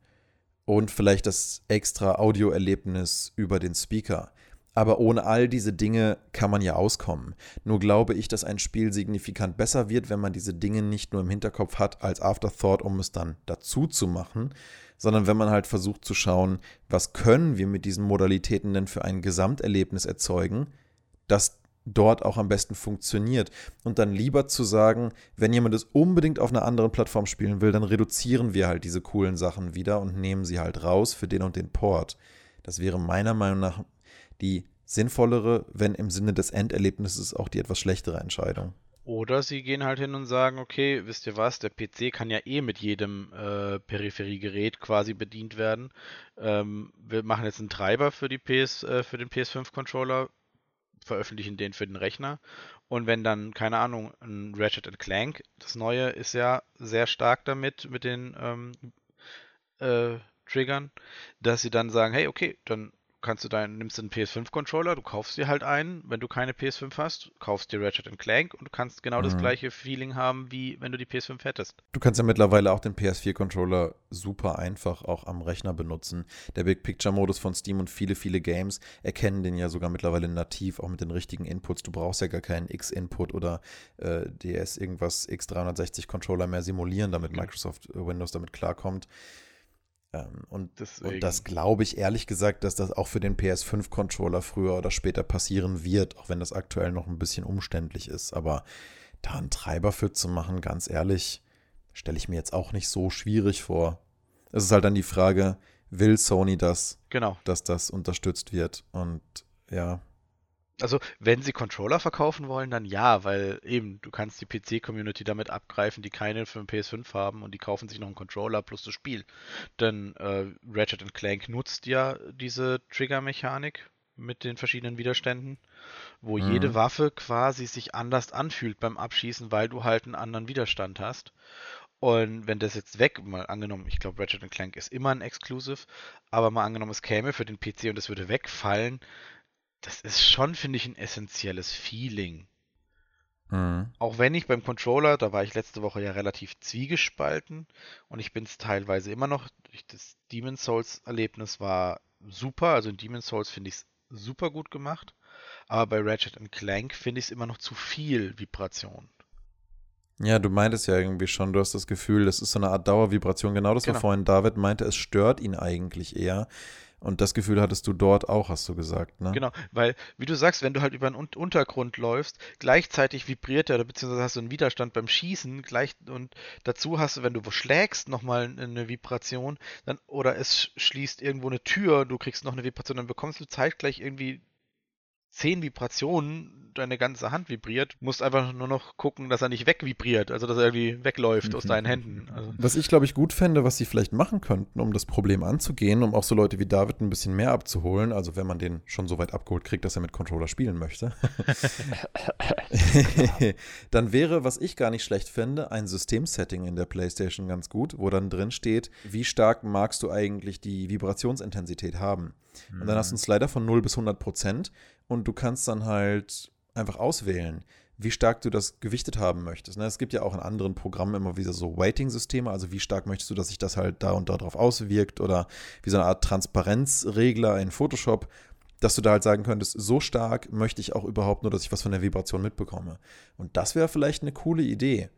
Und vielleicht das extra Audioerlebnis über den Speaker. Aber ohne all diese Dinge kann man ja auskommen. Nur glaube ich, dass ein Spiel signifikant besser wird, wenn man diese Dinge nicht nur im Hinterkopf hat als Afterthought, um es dann dazu zu machen, sondern wenn man halt versucht zu schauen, was können wir mit diesen Modalitäten denn für ein Gesamterlebnis erzeugen, das dort auch am besten funktioniert. Und dann lieber zu sagen, wenn jemand es unbedingt auf einer anderen Plattform spielen will, dann reduzieren wir halt diese coolen Sachen wieder und nehmen sie halt raus für den und den Port. Das wäre meiner Meinung nach die sinnvollere, wenn im Sinne des Enderlebnisses auch die etwas schlechtere Entscheidung. Oder sie gehen halt hin und sagen, okay, wisst ihr was, der PC kann ja eh mit jedem äh, Peripheriegerät quasi bedient werden. Ähm, wir machen jetzt einen Treiber für, die PS, äh, für den PS5-Controller veröffentlichen den für den Rechner. Und wenn dann, keine Ahnung, ein Ratchet Clank, das neue ist ja sehr stark damit, mit den ähm, äh, Triggern, dass sie dann sagen, hey, okay, dann kannst du deinen, nimmst einen PS5-Controller, du kaufst dir halt einen, wenn du keine PS5 hast, kaufst dir Ratchet Clank und du kannst genau mhm. das gleiche Feeling haben, wie wenn du die PS5 hättest. Du kannst ja mittlerweile auch den PS4-Controller super einfach auch am Rechner benutzen. Der Big Picture-Modus von Steam und viele, viele Games erkennen den ja sogar mittlerweile nativ, auch mit den richtigen Inputs. Du brauchst ja gar keinen X-Input oder äh, DS irgendwas X360-Controller mehr simulieren, damit mhm. Microsoft Windows damit klarkommt. Ähm, und, und, das glaube ich ehrlich gesagt, dass das auch für den PS5-Controller früher oder später passieren wird, auch wenn das aktuell noch ein bisschen umständlich ist. Aber da einen Treiber für zu machen, ganz ehrlich, stelle ich mir jetzt auch nicht so schwierig vor. Es ist halt dann die Frage, will Sony das, genau. dass das unterstützt wird? Und ja, also, wenn sie Controller verkaufen wollen, dann ja, weil eben, du kannst die PC-Community damit abgreifen, die keine für den PS5 haben und die kaufen sich noch einen Controller plus das Spiel. Denn äh, Ratchet Clank nutzt ja diese Trigger-Mechanik mit den verschiedenen Widerständen, wo mhm. jede Waffe quasi sich anders anfühlt beim Abschießen, weil du halt einen anderen Widerstand hast. Und wenn das jetzt weg, mal angenommen, ich glaube, Ratchet Clank ist immer ein Exclusive, aber mal angenommen, es käme für den PC und es würde wegfallen, das ist schon, finde ich, ein essentielles Feeling. Mhm. Auch wenn ich beim Controller, da war ich letzte Woche ja relativ zwiegespalten und ich bin es teilweise immer noch. Das Demon's Souls Erlebnis war super, also in Demon's Souls finde ich es super gut gemacht, aber bei Ratchet Clank finde ich es immer noch zu viel Vibration. Ja, du meintest ja irgendwie schon, du hast das Gefühl, das ist so eine Art Dauervibration. Genau das, Genau. was vorhin David meinte, es stört ihn eigentlich eher. Und das Gefühl hattest du dort auch, hast du gesagt, ne? Genau, weil, wie du sagst, wenn du halt über einen Un- Untergrund läufst, gleichzeitig vibriert er, beziehungsweise hast du einen Widerstand beim Schießen, gleich, und dazu hast du, wenn du schlägst, nochmal eine Vibration, dann, oder es schließt irgendwo eine Tür, du kriegst noch eine Vibration, dann bekommst du zeitgleich irgendwie zehn Vibrationen, deine ganze Hand vibriert, musst einfach nur noch gucken, dass er nicht wegvibriert, also dass er irgendwie wegläuft aus deinen Händen. Also, Was ich, glaube ich, gut fände, was sie vielleicht machen könnten, um das Problem anzugehen, um auch so Leute wie David ein bisschen mehr abzuholen, also wenn man den schon so weit abgeholt kriegt, dass er mit Controller spielen möchte, <laughs> dann wäre, was ich gar nicht schlecht finde, ein Systemsetting in der PlayStation ganz gut, wo dann drin steht, wie stark magst du eigentlich die Vibrationsintensität haben. Und dann hast du einen Slider von 0 bis 100 Prozent und du kannst dann halt einfach auswählen, wie stark du das gewichtet haben möchtest. Ne? Es gibt ja auch in anderen Programmen immer wieder so Weighting-Systeme, also wie stark möchtest du, dass sich das halt da und da drauf auswirkt oder wie so eine Art Transparenzregler in Photoshop, dass du da halt sagen könntest, so stark möchte ich auch überhaupt nur, dass ich was von der Vibration mitbekomme. Und das wäre vielleicht eine coole Idee.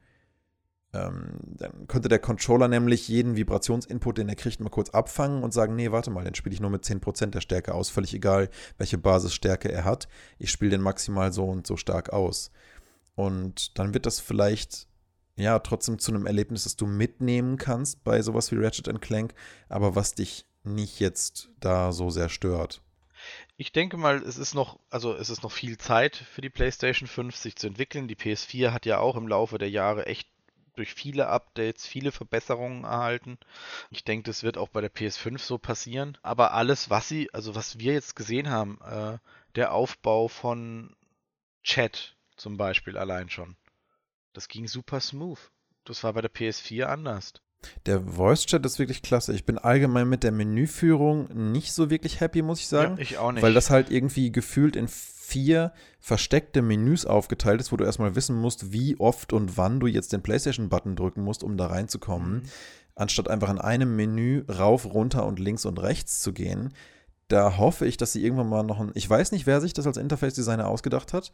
Ähm, dann könnte der Controller nämlich jeden Vibrationsinput, den er kriegt, mal kurz abfangen und sagen, nee, warte mal, den spiele ich nur mit 10% der Stärke aus, völlig egal, welche Basisstärke er hat. Ich spiele den maximal so und so stark aus. Und dann wird das vielleicht ja trotzdem zu einem Erlebnis, das du mitnehmen kannst bei sowas wie Ratchet Clank, aber was dich nicht jetzt da so sehr stört. Ich denke mal, es ist noch, also es ist noch viel Zeit für die PlayStation 5 sich zu entwickeln. Die PS4 hat ja auch im Laufe der Jahre echt durch viele Updates viele Verbesserungen erhalten. Ich denke, das wird auch bei der PS5 so passieren. Aber alles, was sie, also was wir jetzt gesehen haben, äh, der Aufbau von Chat zum Beispiel allein schon, das ging super smooth. Das war bei der PS4 anders. Der Voice-Chat ist wirklich klasse. Ich bin allgemein mit der Menüführung nicht so wirklich happy, muss ich sagen. Ja, ich auch nicht. Weil das halt irgendwie gefühlt in vier versteckte Menüs aufgeteilt ist, wo du erstmal wissen musst, wie oft und wann du jetzt den PlayStation-Button drücken musst, um da reinzukommen. Mhm. Anstatt einfach in einem Menü rauf, runter und links und rechts zu gehen. Da hoffe ich, dass sie irgendwann mal noch ein. Ich weiß nicht, wer sich das als Interface-Designer ausgedacht hat.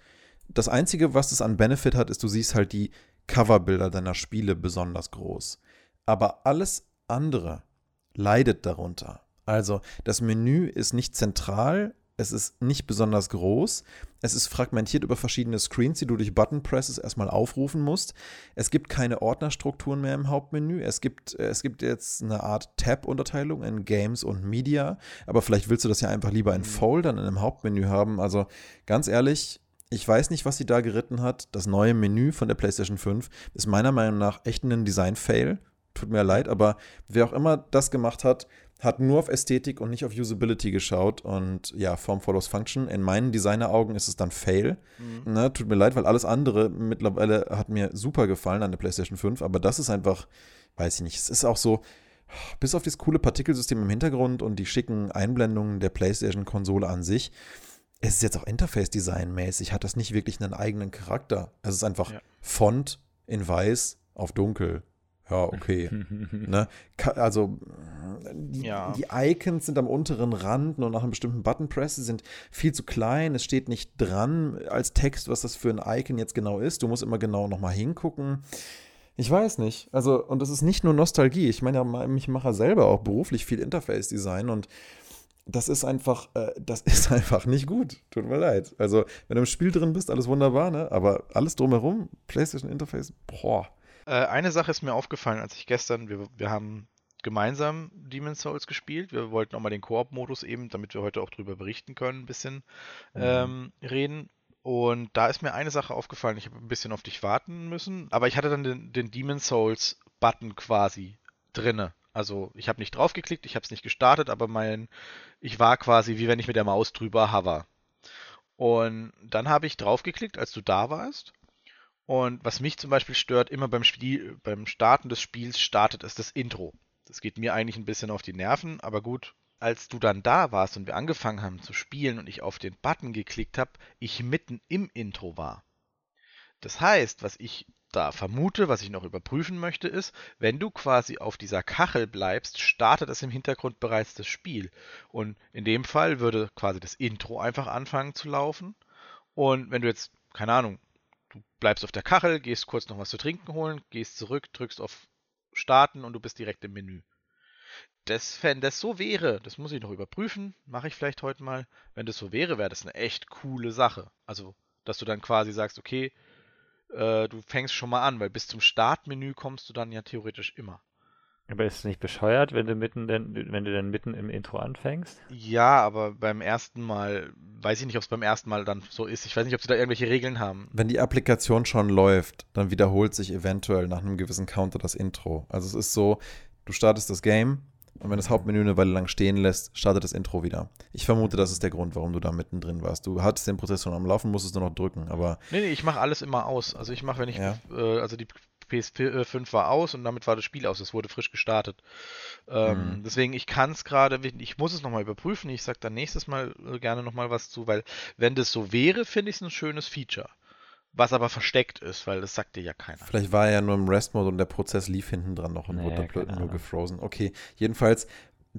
Das Einzige, was es an Benefit hat, ist, du siehst halt die Coverbilder deiner Spiele besonders groß. Aber alles andere leidet darunter. Also das Menü ist nicht zentral, es ist nicht besonders groß, es ist fragmentiert über verschiedene Screens, die du durch Button Presses erstmal aufrufen musst. Es gibt keine Ordnerstrukturen mehr im Hauptmenü. Es gibt, es gibt jetzt eine Art Tab-Unterteilung in Games und Media, aber vielleicht willst du das ja einfach lieber in Foldern in einem Hauptmenü haben. Also ganz ehrlich, ich weiß nicht, was sie da geritten hat. Das neue Menü von der PlayStation 5 ist meiner Meinung nach echt ein Design-Fail. Tut mir leid, aber wer auch immer das gemacht hat, hat nur auf Ästhetik und nicht auf Usability geschaut. Und ja, Form follows Function. In meinen Designeraugen ist es dann Fail. Mhm. Ne, tut mir leid, weil alles andere mittlerweile hat mir super gefallen an der PlayStation 5. Aber das ist einfach, weiß ich nicht, es ist auch so, bis auf das coole Partikelsystem im Hintergrund und die schicken Einblendungen der PlayStation-Konsole an sich, es ist jetzt auch Interface-Design-mäßig, hat das nicht wirklich einen eigenen Charakter. Es ist einfach Ja. Font in weiß auf dunkel. Ja, okay. <laughs> ne? Also die, Ja. die Icons sind am unteren Rand nur nach einem bestimmten Button Press. Sie sind viel zu klein. Es steht nicht dran als Text, was das für ein Icon jetzt genau ist. Du musst immer genau nochmal hingucken. Ich weiß nicht. Also, und das ist nicht nur Nostalgie. Ich meine, ja, ich mache selber auch beruflich viel Interface-Design und das ist einfach, äh, das <laughs> ist einfach nicht gut. Tut mir leid. Also, wenn du im Spiel drin bist, alles wunderbar, ne? Aber alles drumherum, PlayStation Interface, boah. Äh, eine Sache ist mir aufgefallen, als ich gestern, wir, wir haben gemeinsam Demon's Souls gespielt. Wir wollten auch mal den Koop-Modus eben, damit wir heute auch drüber berichten können, ein bisschen ähm, reden. Und da ist mir eine Sache aufgefallen. Ich habe ein bisschen auf dich warten müssen, aber ich hatte dann den, den Demon's Souls Button quasi drinne. Also ich habe nicht draufgeklickt, ich habe es nicht gestartet, aber mein, ich war quasi wie wenn ich mit der Maus drüber hover. Und dann habe ich draufgeklickt, als du da warst. Und was mich zum Beispiel stört, immer beim Spiel, beim Starten des Spiels startet es das Intro. Das geht mir eigentlich ein bisschen auf die Nerven, aber gut, als du dann da warst und wir angefangen haben zu spielen und ich auf den Button geklickt habe, ich mitten im Intro war. Das heißt, was ich da vermute, was ich noch überprüfen möchte, ist, wenn du quasi auf dieser Kachel bleibst, startet es im Hintergrund bereits das Spiel. Und in dem Fall würde quasi das Intro einfach anfangen zu laufen. Und wenn du jetzt, keine Ahnung, du bleibst auf der Kachel, gehst kurz noch was zu trinken holen, gehst zurück, drückst auf Starten und du bist direkt im Menü. Das, wenn das so wäre, das muss ich noch überprüfen, mache ich vielleicht heute mal. Wenn das so wäre, wäre das eine echt coole Sache. Also, dass du dann quasi sagst, okay, äh, du fängst schon mal an, weil bis zum Startmenü kommst du dann ja theoretisch immer. Aber ist es nicht bescheuert, wenn du mitten denn, wenn du dann mitten im Intro anfängst? Ja, aber beim ersten Mal, weiß ich nicht, ob es beim ersten Mal dann so ist. Ich weiß nicht, ob sie da irgendwelche Regeln haben. Wenn die Applikation schon läuft, dann wiederholt sich eventuell nach einem gewissen Counter das Intro. Also es ist so, du startest das Game, und wenn das Hauptmenü eine Weile lang stehen lässt, startet das Intro wieder. Ich vermute, das ist der Grund, warum du da mittendrin warst. Du hattest den Prozess schon am Laufen, musstest nur noch drücken, aber. Nee, nee, ich mache alles immer aus. Also ich mache, wenn ich, ja. äh, also die PS5 war aus und damit war das Spiel aus. Es wurde frisch gestartet. Ähm, mhm. Deswegen, ich kann es gerade, ich muss es nochmal überprüfen. Ich sage dann nächstes Mal äh, gerne nochmal was zu, weil wenn das so wäre, finde ich es ein schönes Feature was aber versteckt ist, weil das sagt dir ja keiner. Vielleicht war er ja nur im Rest-Mode und der Prozess lief hinten dran noch und naja, wurde nur gefrozen. Okay, jedenfalls,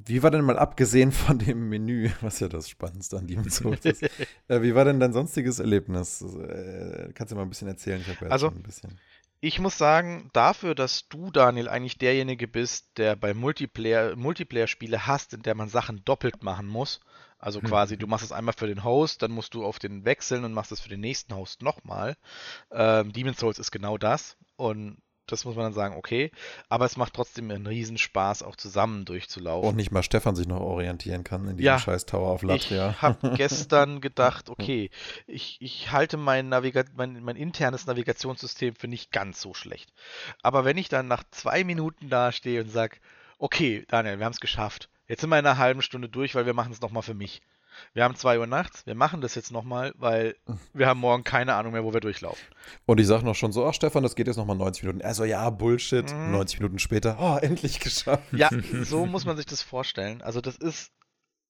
wie war denn mal abgesehen von dem Menü, <laughs> was ja das Spannendste an Demon's <laughs> Souls ist, äh, wie war denn dein sonstiges Erlebnis? Äh, kannst du mal ein bisschen erzählen? Ich ja also, ein bisschen. Ich muss sagen, dafür, dass du, Daniel, eigentlich derjenige bist, der bei Multiplayer, Multiplayer-Spiele hast, in der man Sachen doppelt machen muss, also hm. quasi, du machst es einmal für den Host, dann musst du auf den wechseln und machst es für den nächsten Host nochmal. Ähm, Demon's Souls ist genau das. Und das muss man dann sagen, okay. Aber es macht trotzdem einen Riesenspaß, auch zusammen durchzulaufen. Und nicht mal Stefan sich noch orientieren kann in diesem ja, scheiß Tower auf Latria. Ich habe <laughs> gestern gedacht, okay, ich, ich halte mein, Naviga mein, mein internes Navigationssystem für nicht ganz so schlecht. Aber wenn ich dann nach zwei Minuten da stehe und sage, okay, Daniel, wir haben es geschafft Jetzt sind wir in einer halben Stunde durch, weil wir machen es nochmal für mich. Wir haben 2 Uhr nachts, wir machen das jetzt nochmal, weil wir haben morgen keine Ahnung mehr, wo wir durchlaufen. Und ich sage noch schon so, ach Stefan, das geht jetzt nochmal 90 Minuten. Also ja, Bullshit, mhm. 90 Minuten später, oh, endlich geschafft. Ja, <laughs> so muss man sich das vorstellen. Also das ist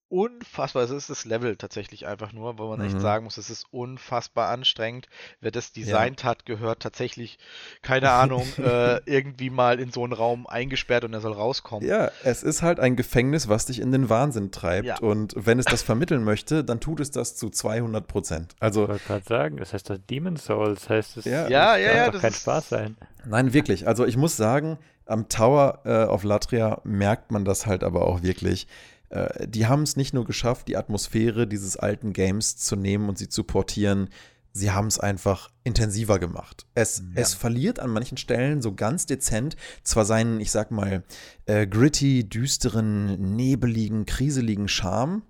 unfassbar. Es ist das Level tatsächlich einfach nur, wo man mhm. echt sagen muss, es ist unfassbar anstrengend. Wer das designt ja. hat, gehört tatsächlich, keine <laughs> Ahnung, äh, irgendwie mal in so einen Raum eingesperrt und er soll rauskommen. Ja, es ist halt ein Gefängnis, was dich in den Wahnsinn treibt. Ja. Und wenn es das vermitteln möchte, dann tut es das zu 200 Prozent. Also, ich wollte gerade sagen, das heißt das Demon's Souls, heißt es. Ja, ja, ja, ja das kein Spaß sein. Nein, wirklich. Also ich muss sagen, am Tower äh, auf Latria merkt man das halt aber auch wirklich äh, die haben es nicht nur geschafft, die Atmosphäre dieses alten Games zu nehmen und sie zu portieren, sie haben es einfach intensiver gemacht. Es, ja. es verliert an manchen Stellen so ganz dezent zwar seinen, ich sag mal, äh, gritty, düsteren, nebeligen, kriseligen Charme,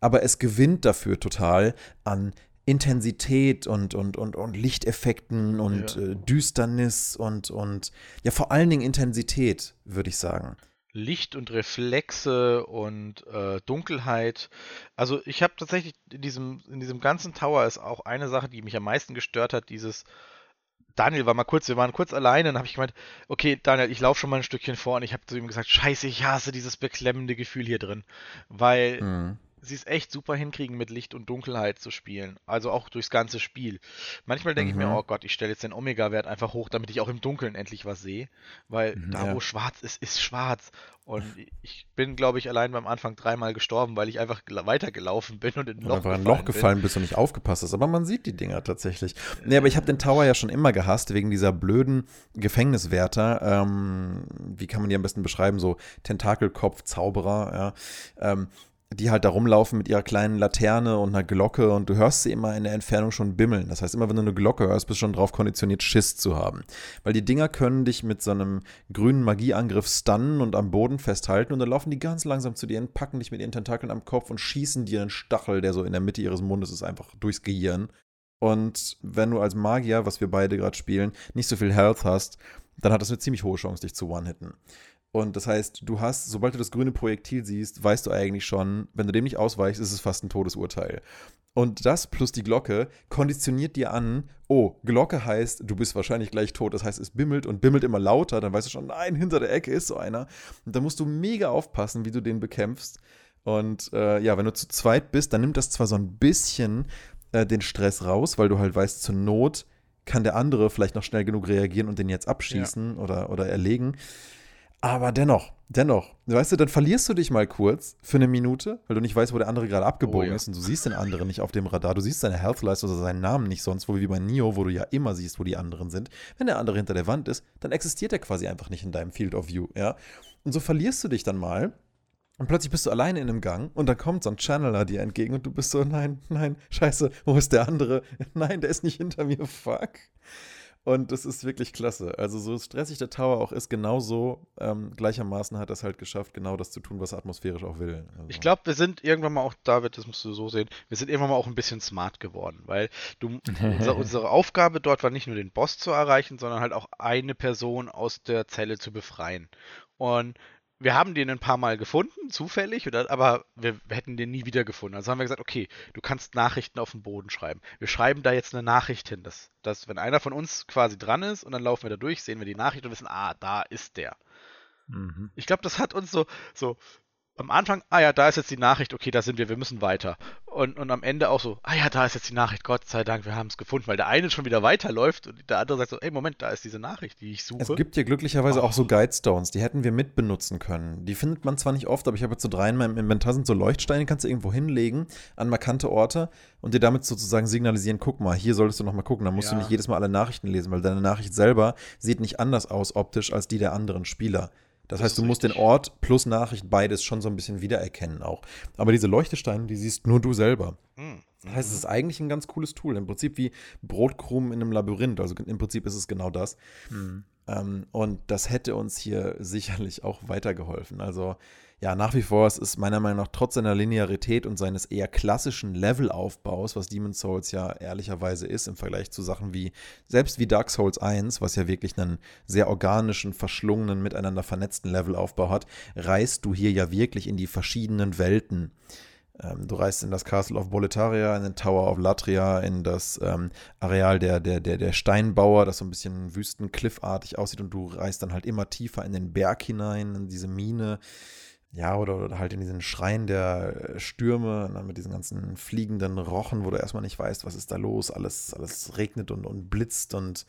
aber es gewinnt dafür total an Intensität und, und, und, und Lichteffekten und ja. äh, Düsternis und, und ja, vor allen Dingen Intensität, würde ich sagen. Licht und Reflexe und äh, Dunkelheit. Also ich habe tatsächlich in diesem, in diesem ganzen Tower ist auch eine Sache, die mich am meisten gestört hat, dieses Daniel war mal kurz, wir waren kurz alleine, dann habe ich gemeint, okay, Daniel, ich laufe schon mal ein Stückchen vor und ich habe zu ihm gesagt, scheiße, ich hasse dieses beklemmende Gefühl hier drin, weil mhm sie es echt super hinkriegen, mit Licht und Dunkelheit zu spielen. Also auch durchs ganze Spiel. Manchmal denke mhm. ich mir, mhm. oh Gott, ich stelle jetzt den Omega-Wert einfach hoch, damit ich auch im Dunkeln endlich was sehe. Weil mhm, da, ja. wo schwarz ist, ist schwarz. Und ich bin, glaube ich, allein beim Anfang dreimal gestorben, weil ich einfach weitergelaufen bin und in ein Loch, gefallen, ein Loch gefallen bist und nicht aufgepasst hast. Aber man sieht die Dinger tatsächlich. Nee, aber ich habe den Tower ja schon immer gehasst, wegen dieser blöden Gefängniswärter. Ähm, wie kann man die am besten beschreiben? So Tentakelkopf, Zauberer, ja. Ähm, die halt da rumlaufen mit ihrer kleinen Laterne und einer Glocke und du hörst sie immer in der Entfernung schon bimmeln. Das heißt, immer wenn du eine Glocke hörst, bist du schon drauf konditioniert, Schiss zu haben. Weil die Dinger können dich mit so einem grünen Magieangriff stunnen und am Boden festhalten und dann laufen die ganz langsam zu dir und packen dich mit ihren Tentakeln am Kopf und schießen dir einen Stachel, der so in der Mitte ihres Mundes ist, einfach durchs Gehirn. Und wenn du als Magier, was wir beide gerade spielen, nicht so viel Health hast, dann hat das eine ziemlich hohe Chance, dich zu one-hitten. Und das heißt, du hast, sobald du das grüne Projektil siehst, weißt du eigentlich schon, wenn du dem nicht ausweichst, ist es fast ein Todesurteil. Und das plus die Glocke konditioniert dir an, oh, Glocke heißt, du bist wahrscheinlich gleich tot. Das heißt, es bimmelt und bimmelt immer lauter. Dann weißt du schon, nein, hinter der Ecke ist so einer. Und da musst du mega aufpassen, wie du den bekämpfst. Und äh, ja, wenn du zu zweit bist, dann nimmt das zwar so ein bisschen äh, den Stress raus, weil du halt weißt, zur Not kann der andere vielleicht noch schnell genug reagieren und den jetzt abschießen ja. oder, oder erlegen. Aber dennoch, dennoch, weißt du, dann verlierst du dich mal kurz für eine Minute, weil du nicht weißt, wo der andere gerade abgebogen oh, ja. ist und du siehst den anderen nicht auf dem Radar, du siehst seine Health-Leiste oder seinen Namen nicht sonst, wo wie bei Neo, wo du ja immer siehst, wo die anderen sind. Wenn der andere hinter der Wand ist, dann existiert er quasi einfach nicht in deinem Field of View, ja. Und so verlierst du dich dann mal und plötzlich bist du alleine in einem Gang und dann kommt so ein Channeler dir entgegen und du bist so, nein, nein, scheiße, wo ist der andere? <laughs> Nein, der ist nicht hinter mir, fuck. Und das ist wirklich klasse. Also so stressig der Tower auch ist, genauso ähm, gleichermaßen hat er es halt geschafft, genau das zu tun, was er atmosphärisch auch will. Also. Ich glaube, wir sind irgendwann mal auch, David, das musst du so sehen, wir sind irgendwann mal auch ein bisschen smart geworden, weil du, unser, <laughs> unsere Aufgabe dort war nicht nur den Boss zu erreichen, sondern halt auch eine Person aus der Zelle zu befreien. Und wir haben den ein paar Mal gefunden, zufällig, oder, aber wir, hätten den nie wieder gefunden. Also haben wir gesagt, okay, du kannst Nachrichten auf den Boden schreiben. Wir schreiben da jetzt eine Nachricht hin, dass, dass wenn einer von uns quasi dran ist und dann laufen wir da durch, sehen wir die Nachricht und wissen, ah, da ist der. Mhm. Ich glaube, das hat uns so, so am Anfang, ah ja, da ist jetzt die Nachricht, okay, da sind wir, wir müssen weiter. Und, und am Ende auch so, ah ja, da ist jetzt die Nachricht, Gott sei Dank, wir haben es gefunden, weil der eine schon wieder weiterläuft und der andere sagt so, ey, Moment, da ist diese Nachricht, die ich suche. Es gibt hier glücklicherweise auch so Guidestones, die hätten wir mitbenutzen können. Die findet man zwar nicht oft, aber ich habe jetzt so drei in meinem Inventar sind so Leuchtsteine, kannst du irgendwo hinlegen an markante Orte und dir damit sozusagen signalisieren, guck mal, hier solltest du nochmal gucken, dann musst ja. du nicht jedes Mal alle Nachrichten lesen, weil deine Nachricht selber sieht nicht anders aus optisch als die der anderen Spieler. Das, das heißt, du musst den Ort plus Nachricht beides schon so ein bisschen wiedererkennen auch. Aber diese Leuchtesteine, die siehst nur du selber. Mhm. Das heißt, es ist eigentlich ein ganz cooles Tool. Im Prinzip wie Brotkrumen in einem Labyrinth. Also im Prinzip ist es genau das. Mhm. Ähm, und das hätte uns hier <laughs> sicherlich auch weitergeholfen. Also ja, nach wie vor, es ist meiner Meinung nach trotz seiner Linearität und seines eher klassischen Levelaufbaus, was Demon's Souls ja ehrlicherweise ist im Vergleich zu Sachen wie, selbst wie Dark Souls 1, was ja wirklich einen sehr organischen, verschlungenen, miteinander vernetzten Levelaufbau hat, reist du hier ja wirklich in die verschiedenen Welten. Ähm, du reist in das Castle of Boletaria, in den Tower of Latria, in das ähm, Areal der, der, der, der Steinbauer, das so ein bisschen wüstencliffartig aussieht und du reist dann halt immer tiefer in den Berg hinein, in diese Mine ja, oder, oder, halt in diesen Schreien der Stürme, und dann mit diesen ganzen fliegenden Rochen, wo du erstmal nicht weißt, was ist da los, alles, alles regnet und, und blitzt und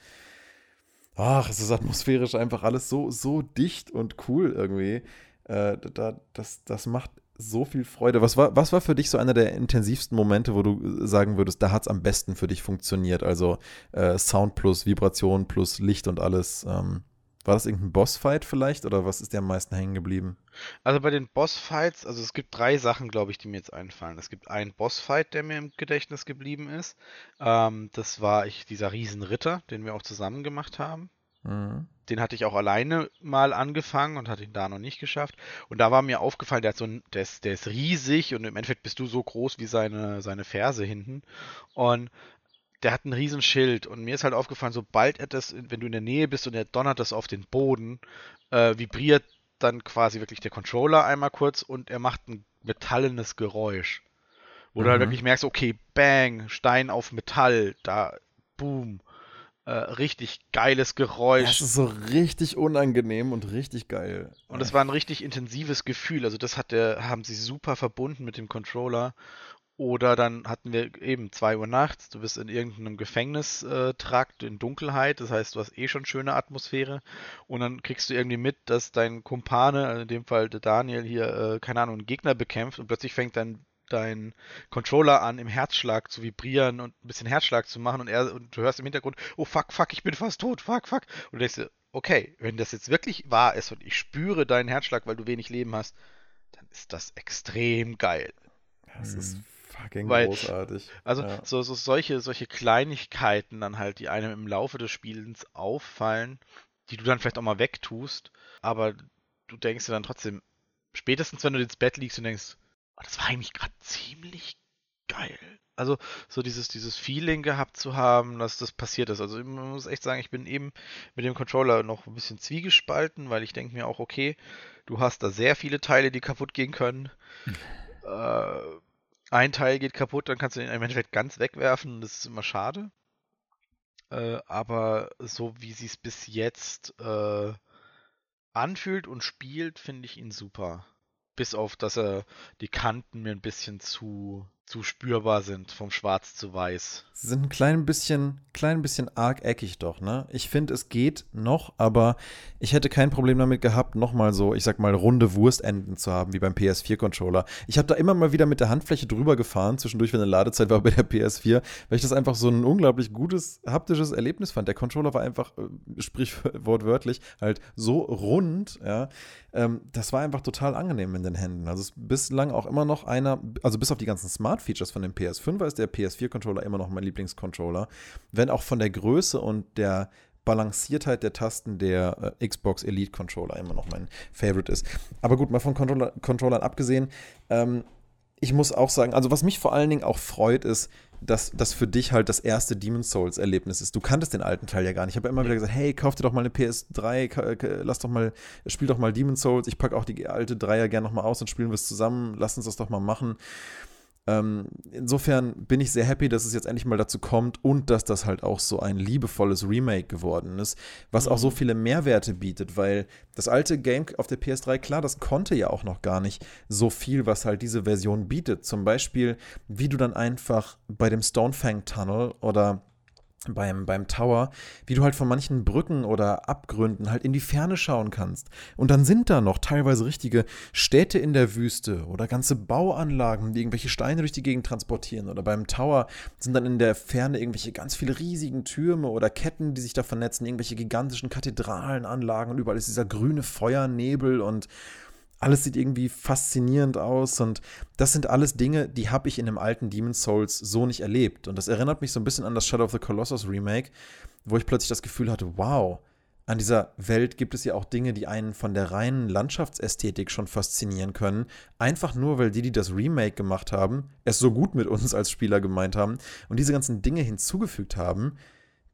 ach, es ist atmosphärisch einfach alles so, so dicht und cool irgendwie. Äh, da, das, das macht so viel Freude. Was war, was war für dich so einer der intensivsten Momente, wo du sagen würdest, da hat es am besten für dich funktioniert? Also äh, Sound plus Vibration plus Licht und alles. Ähm, war das irgendein Bossfight vielleicht oder was ist dir am meisten hängen geblieben? Also bei den Bossfights, also es gibt drei Sachen, glaube ich, die mir jetzt einfallen. Es gibt einen Bossfight, der mir im Gedächtnis geblieben ist. Ähm, das war ich, dieser Riesenritter, den wir auch zusammen gemacht haben. Mhm. Den hatte ich auch alleine mal angefangen und hatte ihn da noch nicht geschafft. Und da war mir aufgefallen, der, hat so ein, der, ist, der ist riesig und im Endeffekt bist du so groß wie seine, seine Ferse hinten. Und der hat ein Riesenschild und mir ist halt aufgefallen, sobald er das, wenn du in der Nähe bist und er donnert das auf den Boden, äh, vibriert dann quasi wirklich der Controller einmal kurz und er macht ein metallenes Geräusch. Wo mhm. du halt mhm. wirklich merkst, okay, bang, Stein auf Metall, da, boom. Äh, richtig geiles Geräusch. Das ist so richtig unangenehm und richtig geil. Und es war ein richtig intensives Gefühl. Also das hat der, haben sie super verbunden mit dem Controller. Oder dann hatten wir eben 2 Uhr nachts, du bist in irgendeinem Gefängnistrakt in Dunkelheit, das heißt, du hast eh schon schöne Atmosphäre und dann kriegst du irgendwie mit, dass dein Kumpane, also in dem Fall der Daniel hier, äh, keine Ahnung, einen Gegner bekämpft und plötzlich fängt dein, dein Controller an, im Herzschlag zu vibrieren und ein bisschen Herzschlag zu machen und er und du hörst im Hintergrund, oh fuck, fuck, ich bin fast tot, fuck, fuck. Und du denkst dir, okay, wenn das jetzt wirklich wahr ist und ich spüre deinen Herzschlag, weil du wenig Leben hast, dann ist das extrem geil. Das ist mhm fucking Weil, großartig. Also ja. so, so solche, solche Kleinigkeiten dann halt, die einem im Laufe des Spielens auffallen, die du dann vielleicht auch mal wegtust, aber du denkst dir dann trotzdem, spätestens wenn du ins Bett liegst und denkst, oh, das war eigentlich gerade ziemlich geil. Also so dieses, dieses Feeling gehabt zu haben, dass das passiert ist. Also man muss echt sagen, ich bin eben mit dem Controller noch ein bisschen zwiegespalten, weil ich denke mir auch, okay, du hast da sehr viele Teile, die kaputt gehen können. <laughs> äh, ein Teil geht kaputt, dann kannst du ihn im Endeffekt ganz wegwerfen. Das ist immer schade. Äh, aber so wie sie es bis jetzt äh, anfühlt und spielt, finde ich ihn super. bis auf, dass er die Kanten mir ein bisschen zu zu spürbar sind, vom Schwarz zu Weiß. Sie sind ein klein bisschen, klein bisschen arg eckig doch, ne? Ich finde, es geht noch, aber ich hätte kein Problem damit gehabt, nochmal so, ich sag mal, runde Wurstenden zu haben, wie beim PS4-Controller. Ich habe da immer mal wieder mit der Handfläche drüber gefahren, zwischendurch, wenn eine Ladezeit war bei der PS4, weil ich das einfach so ein unglaublich gutes haptisches Erlebnis fand. Der Controller war einfach, äh, sprich wortwörtlich, halt so rund, ja. Ähm, das war einfach total angenehm in den Händen. Also ist bislang auch immer noch einer, also bis auf die ganzen Smart Smart-Features von dem PS5 ist der PS4-Controller immer noch mein Lieblingscontroller. Wenn auch von der Größe und der Balanciertheit der Tasten der äh, Xbox Elite Controller immer noch mein Favorite ist. Aber gut, mal von Controller, Controllern abgesehen, ähm, ich muss auch sagen, also was mich vor allen Dingen auch freut, ist, dass das für dich halt das erste Demon's Souls Erlebnis ist. Du kanntest den alten Teil ja gar nicht. Ich habe ja immer wieder gesagt, hey, kauf dir doch mal eine PS3, lass doch mal, spiel doch mal Demon's Souls. Ich packe auch die alte Dreier gerne nochmal aus und spielen wir es zusammen. Lass uns das doch mal machen. Ähm, insofern bin ich sehr happy, dass es jetzt endlich mal dazu kommt und dass das halt auch so ein liebevolles Remake geworden ist, was mhm. auch so mhm. viele Mehrwerte bietet, weil das alte Game auf der PS3, klar, das konnte ja auch noch gar nicht so viel, was halt diese Version bietet. Zum Beispiel, wie du dann einfach bei dem Stonefang Tunnel oder beim, beim Tower, wie du halt von manchen Brücken oder Abgründen halt in die Ferne schauen kannst. Und dann sind da noch teilweise richtige Städte in der Wüste oder ganze Bauanlagen, die irgendwelche Steine durch die Gegend transportieren. Oder beim Tower sind dann in der Ferne irgendwelche ganz viele riesigen Türme oder Ketten, die sich da vernetzen, irgendwelche gigantischen Kathedralenanlagen und überall ist dieser grüne Feuernebel und alles sieht irgendwie faszinierend aus und das sind alles Dinge, die habe ich in dem alten Demon's Souls so nicht erlebt. Und das erinnert mich so ein bisschen an das Shadow of the Colossus Remake, wo ich plötzlich das Gefühl hatte, wow, an dieser Welt gibt es ja auch Dinge, die einen von der reinen Landschaftsästhetik schon faszinieren können. Einfach nur, weil die, die das Remake gemacht haben, es so gut mit uns als Spieler gemeint haben und diese ganzen Dinge hinzugefügt haben,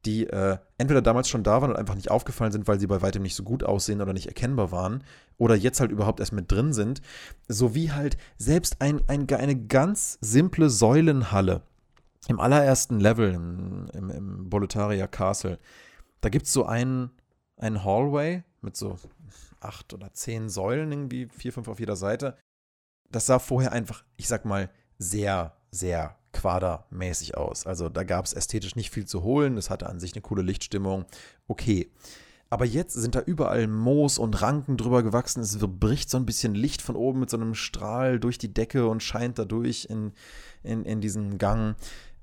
die äh, entweder damals schon da waren und einfach nicht aufgefallen sind, weil sie bei weitem nicht so gut aussehen oder nicht erkennbar waren, oder jetzt halt überhaupt erst mit drin sind, sowie halt selbst ein, ein, eine ganz simple Säulenhalle im allerersten Level im, im, im Boletaria Castle. Da gibt es so einen, einen Hallway mit so acht oder zehn Säulen, irgendwie vier, fünf auf jeder Seite. Das sah vorher einfach, ich sag mal, sehr, sehr quadermäßig aus. Also da gab es ästhetisch nicht viel zu holen. Es hatte an sich eine coole Lichtstimmung. Okay. Aber jetzt sind da überall Moos und Ranken drüber gewachsen. Es bricht so ein bisschen Licht von oben mit so einem Strahl durch die Decke und scheint dadurch in, in, in diesen Gang.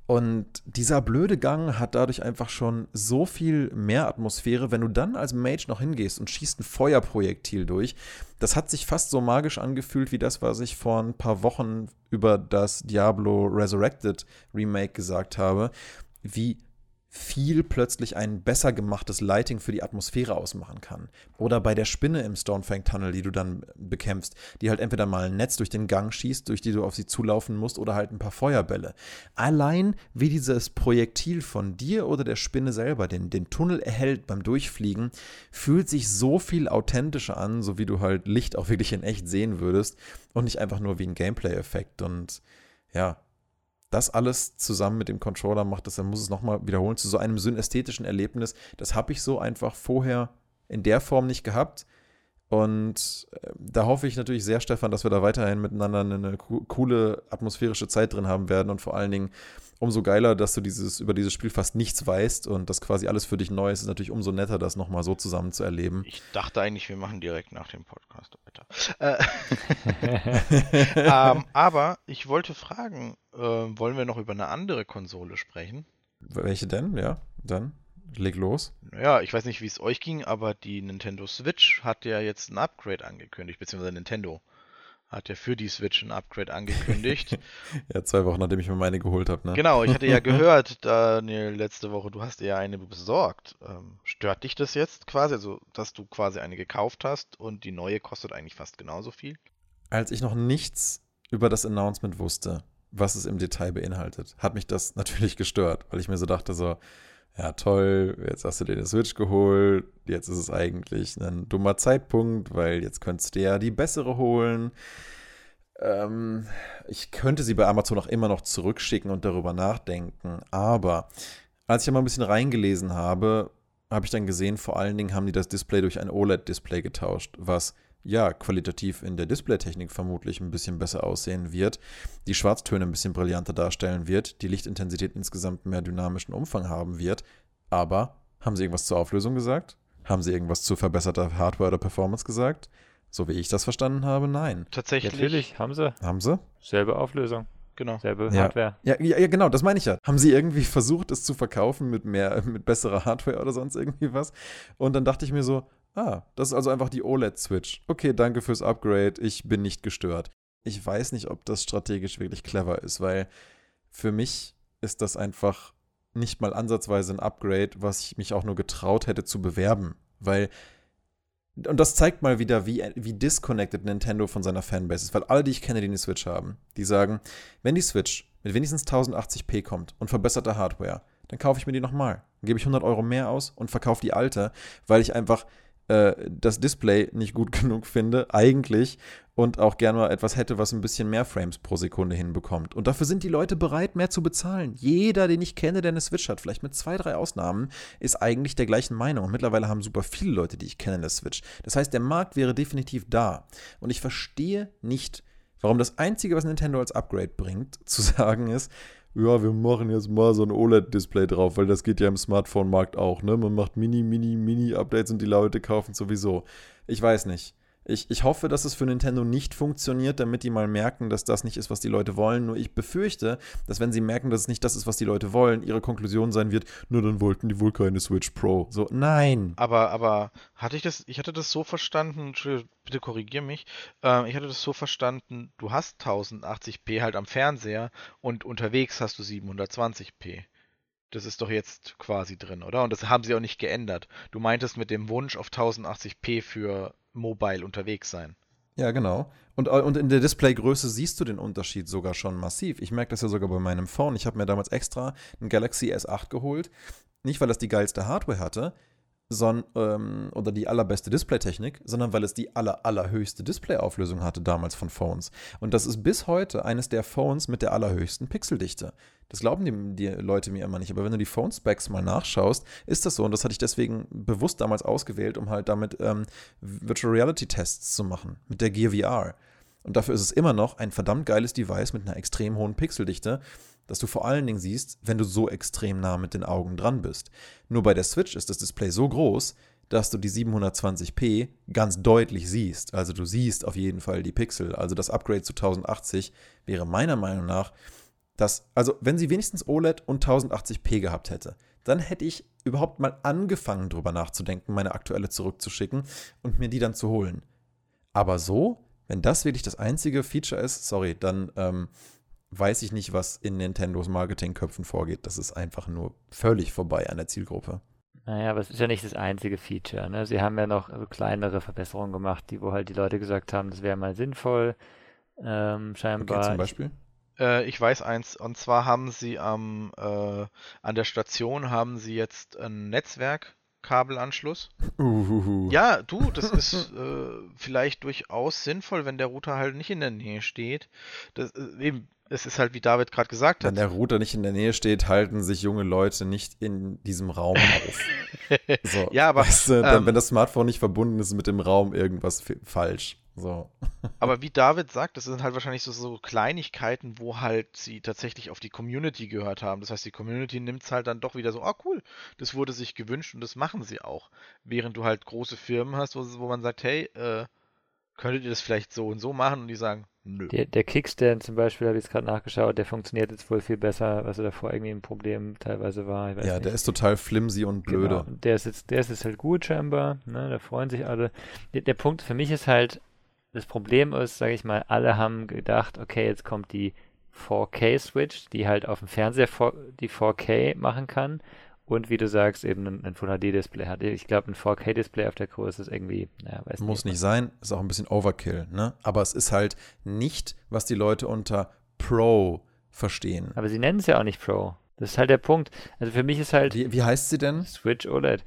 Und dieser blöde Gang hat dadurch einfach schon so viel mehr Atmosphäre, wenn du dann als Mage noch hingehst und schießt ein Feuerprojektil durch. Das hat sich fast so magisch angefühlt wie das, was ich vor ein paar Wochen über das Diablo Resurrected Remake gesagt habe, wie viel plötzlich ein besser gemachtes Lighting für die Atmosphäre ausmachen kann. Oder bei der Spinne im Stonefang Tunnel, die du dann bekämpfst, die halt entweder mal ein Netz durch den Gang schießt, durch die du auf sie zulaufen musst, oder halt ein paar Feuerbälle. Allein wie dieses Projektil von dir oder der Spinne selber den, den Tunnel erhält beim Durchfliegen, fühlt sich so viel authentischer an, so wie du halt Licht auch wirklich in echt sehen würdest und nicht einfach nur wie ein Gameplay-Effekt. Und ja, das alles zusammen mit dem Controller macht es, dann muss es nochmal wiederholen, zu so einem synästhetischen Erlebnis. Das habe ich so einfach vorher in der Form nicht gehabt. Und äh, da hoffe ich natürlich sehr, Stefan, dass wir da weiterhin miteinander eine coole atmosphärische Zeit drin haben werden und vor allen Dingen umso geiler, dass du dieses, über dieses Spiel fast nichts weißt und das quasi alles für dich neu ist, ist natürlich umso netter, das nochmal so zusammen zu erleben. Ich dachte eigentlich, wir machen direkt nach dem Podcast weiter. Äh, <laughs> <laughs> ähm, aber ich wollte fragen, äh, wollen wir noch über eine andere Konsole sprechen? Welche denn? Ja, dann leg los. Ja, ich weiß nicht, wie es euch ging, aber die Nintendo Switch hat ja jetzt ein Upgrade angekündigt, beziehungsweise Nintendo hat ja für die Switch ein Upgrade angekündigt. <laughs> ja, zwei Wochen, nachdem ich mir meine geholt habe. Ne? Genau, ich hatte ja <laughs> gehört, Daniel, letzte Woche, du hast dir ja eine besorgt. Ähm, stört dich das jetzt quasi, also dass du quasi eine gekauft hast und die neue kostet eigentlich fast genauso viel? Als ich noch nichts über das Announcement wusste, was es im Detail beinhaltet, hat mich das <laughs> natürlich gestört, weil ich mir so dachte, so, ja toll, jetzt hast du dir den Switch geholt, jetzt ist es eigentlich ein dummer Zeitpunkt, weil jetzt könntest du ja die bessere holen. Ähm, ich könnte sie bei Amazon auch immer noch zurückschicken und darüber nachdenken, aber als ich mal ein bisschen reingelesen habe, habe ich dann gesehen, vor allen Dingen haben die das Display durch ein OLED-Display getauscht, was ja, qualitativ in der Displaytechnik vermutlich ein bisschen besser aussehen wird, die Schwarztöne ein bisschen brillanter darstellen wird, die Lichtintensität insgesamt mehr dynamischen Umfang haben wird. Aber haben sie irgendwas zur Auflösung gesagt? Haben sie irgendwas zu verbesserter Hardware oder Performance gesagt? So wie ich das verstanden habe, nein. Tatsächlich. Natürlich, haben sie. Haben sie? Selbe Auflösung. Genau. Selbe Ja. Hardware. Ja, ja, ja, genau, das meine ich ja. Haben sie irgendwie versucht, es zu verkaufen mit mehr, <laughs> mit besserer Hardware oder sonst irgendwie was? Und dann dachte ich mir so, ah, das ist also einfach die OLED-Switch. Okay, danke fürs Upgrade, ich bin nicht gestört. Ich weiß nicht, ob das strategisch wirklich clever ist, weil für mich ist das einfach nicht mal ansatzweise ein Upgrade, was ich mich auch nur getraut hätte zu bewerben. Weil und das zeigt mal wieder, wie, wie disconnected Nintendo von seiner Fanbase ist. Weil alle, die ich kenne, die eine Switch haben, die sagen, wenn die Switch mit wenigstens 1080p kommt und verbesserter Hardware, dann kaufe ich mir die nochmal. Dann gebe ich 100 Euro mehr aus und verkaufe die alte, weil ich einfach äh, das Display nicht gut <laughs> genug finde, eigentlich, und auch gerne mal etwas hätte, was ein bisschen mehr Frames pro Sekunde hinbekommt. Und dafür sind die Leute bereit, mehr zu bezahlen. Jeder, den ich kenne, der eine Switch hat, vielleicht mit zwei, drei Ausnahmen, ist eigentlich der gleichen Meinung. Und mittlerweile haben super viele Leute, die ich kenne, eine Switch. Das heißt, der Markt wäre definitiv da. Und ich verstehe nicht, warum das Einzige, was Nintendo als Upgrade bringt, <laughs> zu sagen ist, ja, wir machen jetzt mal so ein OLED-Display drauf, weil das geht ja im Smartphone-Markt auch, ne? Man macht Mini, Mini, Mini-Updates und die Leute kaufen sowieso. Ich weiß nicht. Ich, ich hoffe, dass es für Nintendo nicht funktioniert, damit die mal merken, dass das nicht ist, was die Leute wollen. Nur ich befürchte, dass wenn sie merken, dass es nicht das ist, was die Leute wollen, ihre Konklusion sein wird, nur dann wollten die wohl keine Switch Pro. So, nein. Aber, aber hatte ich das, ich hatte das so verstanden, bitte korrigier mich, ähm, ich hatte das so verstanden, du hast 1080p halt am Fernseher und unterwegs hast du 720p. Das ist doch jetzt quasi drin, oder? Und das haben sie auch nicht geändert. Du meintest mit dem Wunsch auf 1080p für mobile unterwegs sein. Ja, genau. Und, und in der Displaygröße siehst du den Unterschied sogar schon massiv. Ich merke das ja sogar bei meinem Phone. Ich habe mir damals extra ein Galaxy S8 geholt. Nicht, weil es die geilste Hardware hatte, son, ähm, oder die allerbeste Displaytechnik, sondern weil es die aller, allerhöchste Displayauflösung hatte damals von Phones. Und das ist bis heute eines der Phones mit der allerhöchsten Pixeldichte. Das glauben die, die Leute mir immer nicht. Aber wenn du die Phone-Specs mal nachschaust, ist das so. Und das hatte ich deswegen bewusst damals ausgewählt, um halt damit ähm, Virtual Reality-Tests zu machen. Mit der Gear VR. Und dafür ist es immer noch ein verdammt geiles Device mit einer extrem hohen Pixeldichte, das du vor allen Dingen siehst, wenn du so extrem nah mit den Augen dran bist. Nur bei der Switch ist das Display so groß, dass du die 720p ganz deutlich siehst. Also du siehst auf jeden Fall die Pixel. Also das Upgrade zu 1080 wäre meiner Meinung nach das, also wenn sie wenigstens OLED und 1080p gehabt hätte, dann hätte ich überhaupt mal angefangen drüber nachzudenken, meine aktuelle zurückzuschicken und mir die dann zu holen. Aber so, wenn das wirklich das einzige Feature ist, sorry, dann ähm, weiß ich nicht, was in Nintendos Marketingköpfen vorgeht. Das ist einfach nur völlig vorbei an der Zielgruppe. Naja, aber es ist ja nicht das einzige Feature. Ne? Sie haben ja noch so kleinere Verbesserungen gemacht, die wo halt die Leute gesagt haben, das wäre mal sinnvoll. Ähm, scheinbar. Okay, zum Beispiel? Äh, ich weiß eins, und zwar haben sie am, äh, an der Station haben sie jetzt einen Netzwerkkabelanschluss. Uhuhu. Ja, du, das <laughs> ist äh, vielleicht durchaus sinnvoll, wenn der Router halt nicht in der Nähe steht. Das, äh, eben, es ist halt, wie David gerade gesagt Wenn hat. der Router nicht in der Nähe steht, halten sich junge Leute nicht in diesem Raum auf. <laughs> So, Ja, aber, weißt du, dann, ähm, wenn das Smartphone nicht verbunden ist mit dem Raum, irgendwas falsch. So. <laughs> Aber wie David sagt, das sind halt wahrscheinlich so, so Kleinigkeiten, wo halt sie tatsächlich auf die Community gehört haben. Das heißt, die Community nimmt es halt dann doch wieder so, ah cool, das wurde sich gewünscht und das machen sie auch. Während du halt große Firmen hast, wo, wo man sagt, hey, äh, könntet ihr das vielleicht so und so machen? Und die sagen, nö. Der, der Kickstand zum Beispiel, habe ich jetzt gerade nachgeschaut, der funktioniert jetzt wohl viel besser, was davor irgendwie ein Problem teilweise war. Ja, nicht. der ist total flimsy und blöde. Genau. Der ist jetzt, der ist jetzt halt gut scheinbar, ne? Da freuen sich alle. Der, der Punkt für mich ist halt, das Problem ist, sage ich mal, alle haben gedacht, okay, jetzt kommt die 4K-Switch, die halt auf dem Fernseher die 4K machen kann und wie du sagst, eben ein, ein Full HD-Display hat. Ich glaube, ein 4K-Display auf der Größe ist irgendwie, naja, weiß Muss nicht. nicht sein, ist auch ein bisschen Overkill, ne? Aber es ist halt nicht, was die Leute unter Pro verstehen. Aber sie nennen es ja auch nicht Pro. Das ist halt der Punkt. Also für mich ist halt Wie, wie heißt sie denn? Switch OLED.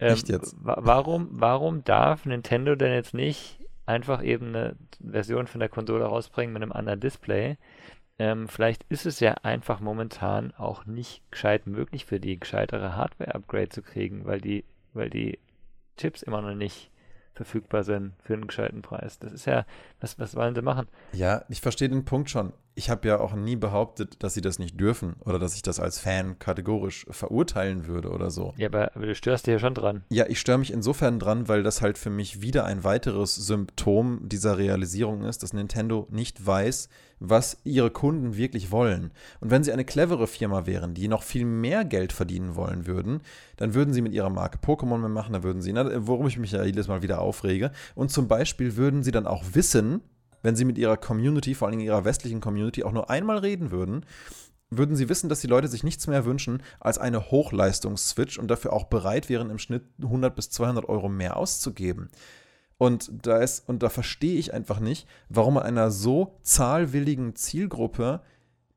Ähm, Echt jetzt? wa- Warum, warum darf Nintendo denn jetzt nicht einfach eben eine Version von der Konsole rausbringen mit einem anderen Display? Ähm, vielleicht ist es ja einfach momentan auch nicht gescheit möglich für die, gescheitere Hardware-Upgrade zu kriegen, weil die, weil die Chips immer noch nicht verfügbar sind für einen gescheiten Preis. Das ist ja, was, was wollen sie machen? Ja, ich verstehe den Punkt schon. Ich habe ja auch nie behauptet, dass sie das nicht dürfen oder dass ich das als Fan kategorisch verurteilen würde oder so. Ja, aber, aber du störst dich ja schon dran. Ja, ich störe mich insofern dran, weil das halt für mich wieder ein weiteres Symptom dieser Realisierung ist, dass Nintendo nicht weiß, was ihre Kunden wirklich wollen. Und wenn sie eine clevere Firma wären, die noch viel mehr Geld verdienen wollen würden, dann würden sie mit ihrer Marke Pokémon mehr machen, dann würden sie, na, worum ich mich ja jedes Mal wieder aufrege, und zum Beispiel würden sie dann auch wissen, wenn sie mit ihrer Community, vor allem ihrer westlichen Community, auch nur einmal reden würden, würden sie wissen, dass die Leute sich nichts mehr wünschen als eine Hochleistungs-Switch und dafür auch bereit wären, im Schnitt 100 bis 200 Euro mehr auszugeben. Und da ist, und da verstehe ich einfach nicht, warum man einer so zahlwilligen Zielgruppe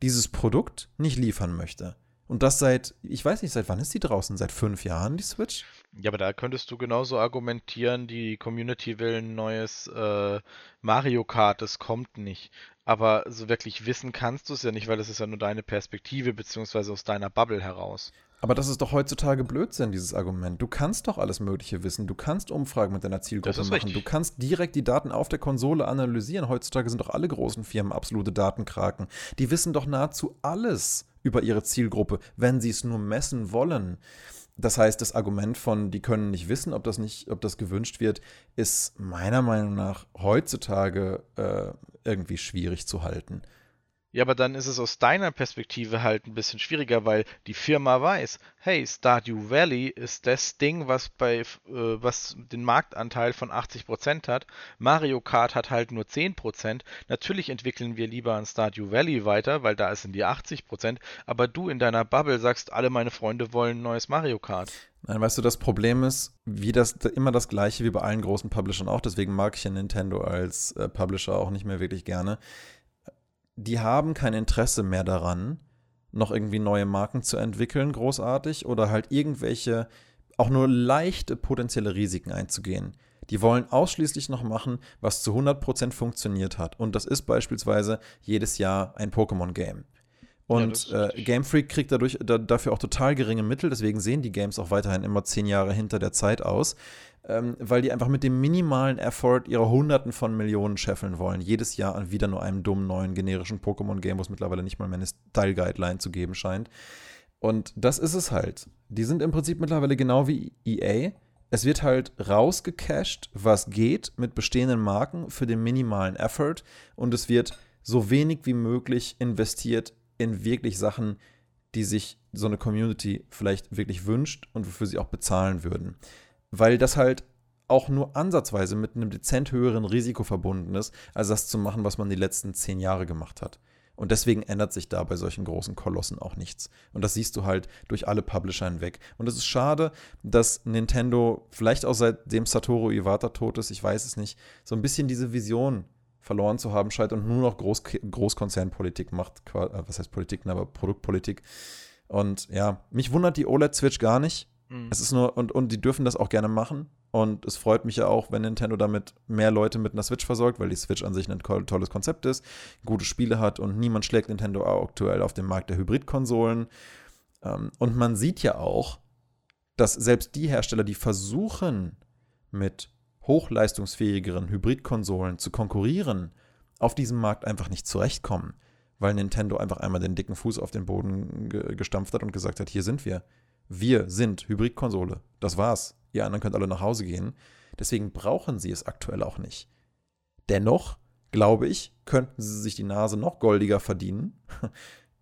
dieses Produkt nicht liefern möchte. Und das seit, ich weiß nicht, seit wann ist die draußen? Seit fünf Jahren, die Switch? Ja, aber da könntest du genauso argumentieren, die Community will ein neues äh, Mario Kart, das kommt nicht. Aber so wirklich wissen kannst du es ja nicht, weil das ist ja nur deine Perspektive, beziehungsweise aus deiner Bubble heraus. Aber das ist doch heutzutage Blödsinn, dieses Argument. Du kannst doch alles Mögliche wissen. Du kannst Umfragen mit deiner Zielgruppe machen. Richtig. Du kannst direkt die Daten auf der Konsole analysieren. Heutzutage sind doch alle großen Firmen absolute Datenkraken. Die wissen doch nahezu alles über ihre Zielgruppe, wenn sie es nur messen wollen. Das heißt, das Argument von, die können nicht wissen, ob das nicht, ob das gewünscht wird, ist meiner Meinung nach heutzutage äh, irgendwie schwierig zu halten. Ja, aber dann ist es aus deiner Perspektive halt ein bisschen schwieriger, weil die Firma weiß, hey, Stardew Valley ist das Ding, was bei äh, was den Marktanteil von 80% hat. Mario Kart hat halt nur 10%. Natürlich entwickeln wir lieber an Stardew Valley weiter, weil da sind die 80%, aber du in deiner Bubble sagst, alle meine Freunde wollen ein neues Mario Kart. Nein, weißt du, das Problem ist, wie das immer das gleiche wie bei allen großen Publishern auch, deswegen mag ich ja Nintendo als äh, Publisher auch nicht mehr wirklich gerne die haben kein Interesse mehr daran, noch irgendwie neue Marken zu entwickeln, großartig, oder halt irgendwelche auch nur leichte potenzielle Risiken einzugehen. Die wollen ausschließlich noch machen, was zu 100% funktioniert hat. Und das ist beispielsweise jedes Jahr ein Pokémon-Game. Und ja, äh, Game Freak kriegt dadurch da, dafür auch total geringe Mittel, deswegen sehen die Games auch weiterhin immer zehn Jahre hinter der Zeit aus ähm, weil die einfach mit dem minimalen Effort ihre Hunderten von Millionen scheffeln wollen. Jedes Jahr an wieder nur einem dummen neuen generischen Pokémon-Game, wo es mittlerweile nicht mal mehr eine Style-Guideline zu geben scheint. Und das ist es halt. Die sind im Prinzip mittlerweile genau wie EA. Es wird halt rausgecached, was geht mit bestehenden Marken für den minimalen Effort und es wird so wenig wie möglich investiert in wirklich Sachen, die sich so eine Community vielleicht wirklich wünscht und wofür sie auch bezahlen würden weil das halt auch nur ansatzweise mit einem dezent höheren Risiko verbunden ist, als das zu machen, was man die letzten zehn Jahre gemacht hat. Und deswegen ändert sich da bei solchen großen Kolossen auch nichts. Und das siehst du halt durch alle Publisher hinweg. Und es ist schade, dass Nintendo, vielleicht auch seitdem Satoru Iwata tot ist, ich weiß es nicht, so ein bisschen diese Vision verloren zu haben scheint und nur noch Groß Großkonzernpolitik macht. Äh, was heißt Politik, aber Produktpolitik. Und ja, mich wundert die OLED-Switch gar nicht. Mhm. Es ist nur, und, und die dürfen das auch gerne machen. Und es freut mich ja auch, wenn Nintendo damit mehr Leute mit einer Switch versorgt, weil die Switch an sich ein tolles Konzept ist, gute Spiele hat und niemand schlägt Nintendo aktuell auf dem Markt der Hybridkonsolen. Ähm, und man sieht ja auch, dass selbst die Hersteller, die versuchen, mit hochleistungsfähigeren Hybridkonsolen zu konkurrieren, auf diesem Markt einfach nicht zurechtkommen, weil Nintendo einfach einmal den dicken Fuß auf den Boden gestampft hat und gesagt hat, hier sind wir wir sind Hybridkonsole. Das war's. Ihr anderen könnt alle nach Hause gehen. Deswegen brauchen sie es aktuell auch nicht. Dennoch, glaube ich, könnten sie sich die Nase noch goldiger verdienen, <laughs>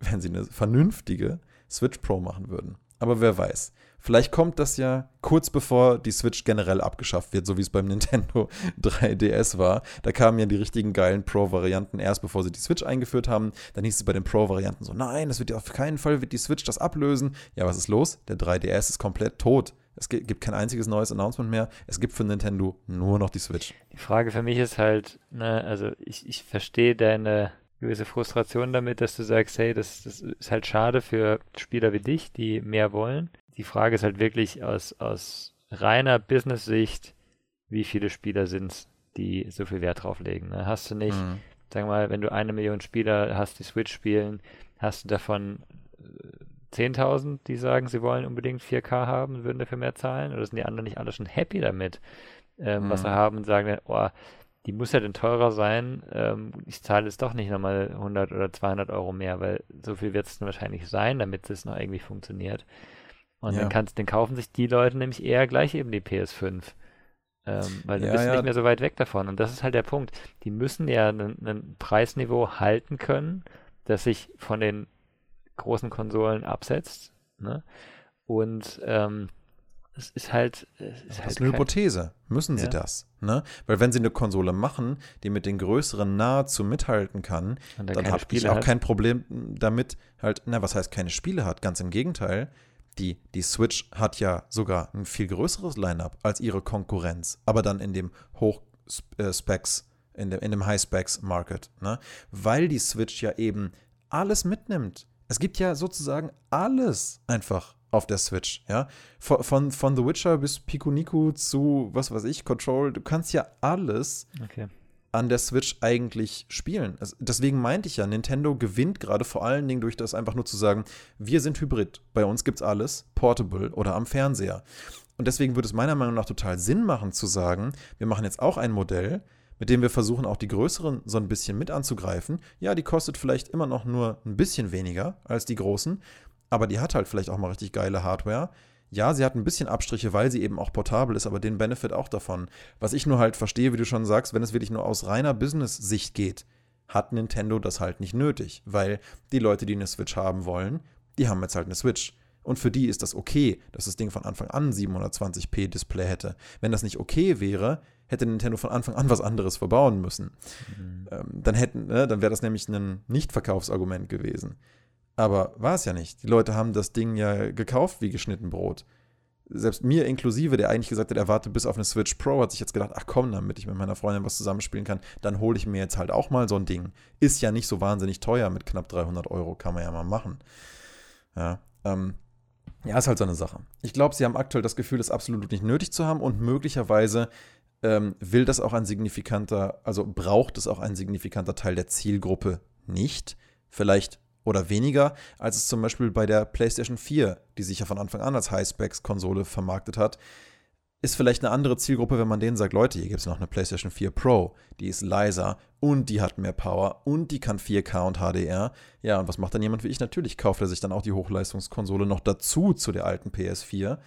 wenn sie eine vernünftige Switch Pro machen würden. Aber wer weiß. Vielleicht kommt das ja kurz bevor die Switch generell abgeschafft wird, so wie es beim <laughs> Nintendo 3DS war. Da kamen ja die richtigen geilen Pro-Varianten erst, bevor sie die Switch eingeführt haben. Dann hieß es bei den Pro-Varianten so, nein, das wird ja auf keinen Fall, wird die Switch das ablösen. Ja, was ist los? Der 3DS ist komplett tot. Es gibt kein einziges neues Announcement mehr. Es gibt für Nintendo nur noch die Switch. Die Frage für mich ist halt, ne, also ich, ich verstehe deine gewisse Frustration damit, dass du sagst, hey, das, das ist halt schade für Spieler wie dich, die mehr wollen. Die Frage ist halt wirklich aus, aus reiner Business-Sicht, wie viele Spieler sind es, die so viel Wert drauf legen. Ne? Hast du nicht, mhm. sag mal, wenn du eine Million Spieler hast, die Switch spielen, hast du davon 10.000, äh, die sagen, sie wollen unbedingt 4K haben, würden dafür mehr zahlen? Oder sind die anderen nicht alle schon happy damit? ähm, mhm. was sie haben und sagen, oh, die muss ja dann teurer sein. Ähm, ich zahle es doch nicht nochmal 100 oder 200 Euro mehr, weil so viel wird es dann wahrscheinlich sein, damit es noch irgendwie funktioniert. Und ja. dann, kannst, dann kaufen sich die Leute nämlich eher gleich eben die PS5. Ähm, weil dann ja, bist du ja. nicht mehr so weit weg davon. Und das ist halt der Punkt. Die müssen ja ein Preisniveau halten können, das sich von den großen Konsolen absetzt. Ne? Und ähm, es ist halt. Es ist das halt ist eine Hypothese. Müssen sie ja. das? Ne? Weil wenn sie eine Konsole machen, die mit den größeren nahezu mithalten kann, dann habe ich auch hat. kein Problem damit, halt, na, was heißt keine Spiele hat? Ganz im Gegenteil. Die, die Switch hat ja sogar ein viel größeres Line-up als ihre Konkurrenz, aber dann in dem Hoch-Specs, äh, in dem, in dem High-Specs-Market. Ne? Weil die Switch ja eben alles mitnimmt. Es gibt ja sozusagen alles einfach auf der Switch, ja. Von, von, von The Witcher bis Pico Nico zu, was weiß ich, Control, du kannst ja alles okay. An der Switch eigentlich spielen. Also deswegen meinte ich ja, Nintendo gewinnt gerade vor allen Dingen durch das einfach nur zu sagen, wir sind Hybrid, bei uns gibt's alles, portable oder am Fernseher. Und deswegen würde es meiner Meinung nach total Sinn machen zu sagen, wir machen jetzt auch ein Modell, mit dem wir versuchen, auch die größeren so ein bisschen mit anzugreifen. Ja, die kostet vielleicht immer noch nur ein bisschen weniger als die großen, aber die hat halt vielleicht auch mal richtig geile Hardware. Ja, sie hat ein bisschen Abstriche, weil sie eben auch portabel ist, aber den Benefit auch davon. Was ich nur halt verstehe, wie du schon sagst, wenn es wirklich nur aus reiner Business-Sicht geht, hat Nintendo das halt nicht nötig, weil die Leute, die eine Switch haben wollen, die haben jetzt halt eine Switch. Und für die ist das okay, dass das Ding von Anfang an 720p Display hätte. Wenn das nicht okay wäre, hätte Nintendo von Anfang an was anderes verbauen müssen. Mhm. Ähm, dann hätten, ne, dann wäre das nämlich ein Nicht-Verkaufsargument gewesen. Aber war es ja nicht. Die Leute haben das Ding ja gekauft wie geschnitten Brot. Selbst mir inklusive, der eigentlich gesagt hat, er wartet bis auf eine Switch Pro, hat sich jetzt gedacht, ach komm, damit ich mit meiner Freundin was zusammenspielen kann, dann hole ich mir jetzt halt auch mal so ein Ding. Ist ja nicht so wahnsinnig teuer mit knapp 300 Euro, kann man ja mal machen. Ja, ähm, ja, ist halt so eine Sache. Ich glaube, sie haben aktuell das Gefühl, das absolut nicht nötig zu haben und möglicherweise ähm, will das auch ein signifikanter, also braucht es auch ein signifikanter Teil der Zielgruppe nicht. Vielleicht oder weniger, als es zum Beispiel bei der PlayStation 4, die sich ja von Anfang an als High-Specs-Konsole vermarktet hat, ist vielleicht eine andere Zielgruppe, wenn man denen sagt, Leute, hier gibt es noch eine PlayStation 4 Pro, die ist leiser und die hat mehr Power und die kann 4K und HDR. Ja, und was macht dann jemand wie ich? Natürlich kauft er sich dann auch die Hochleistungskonsole noch dazu zu der alten PS4.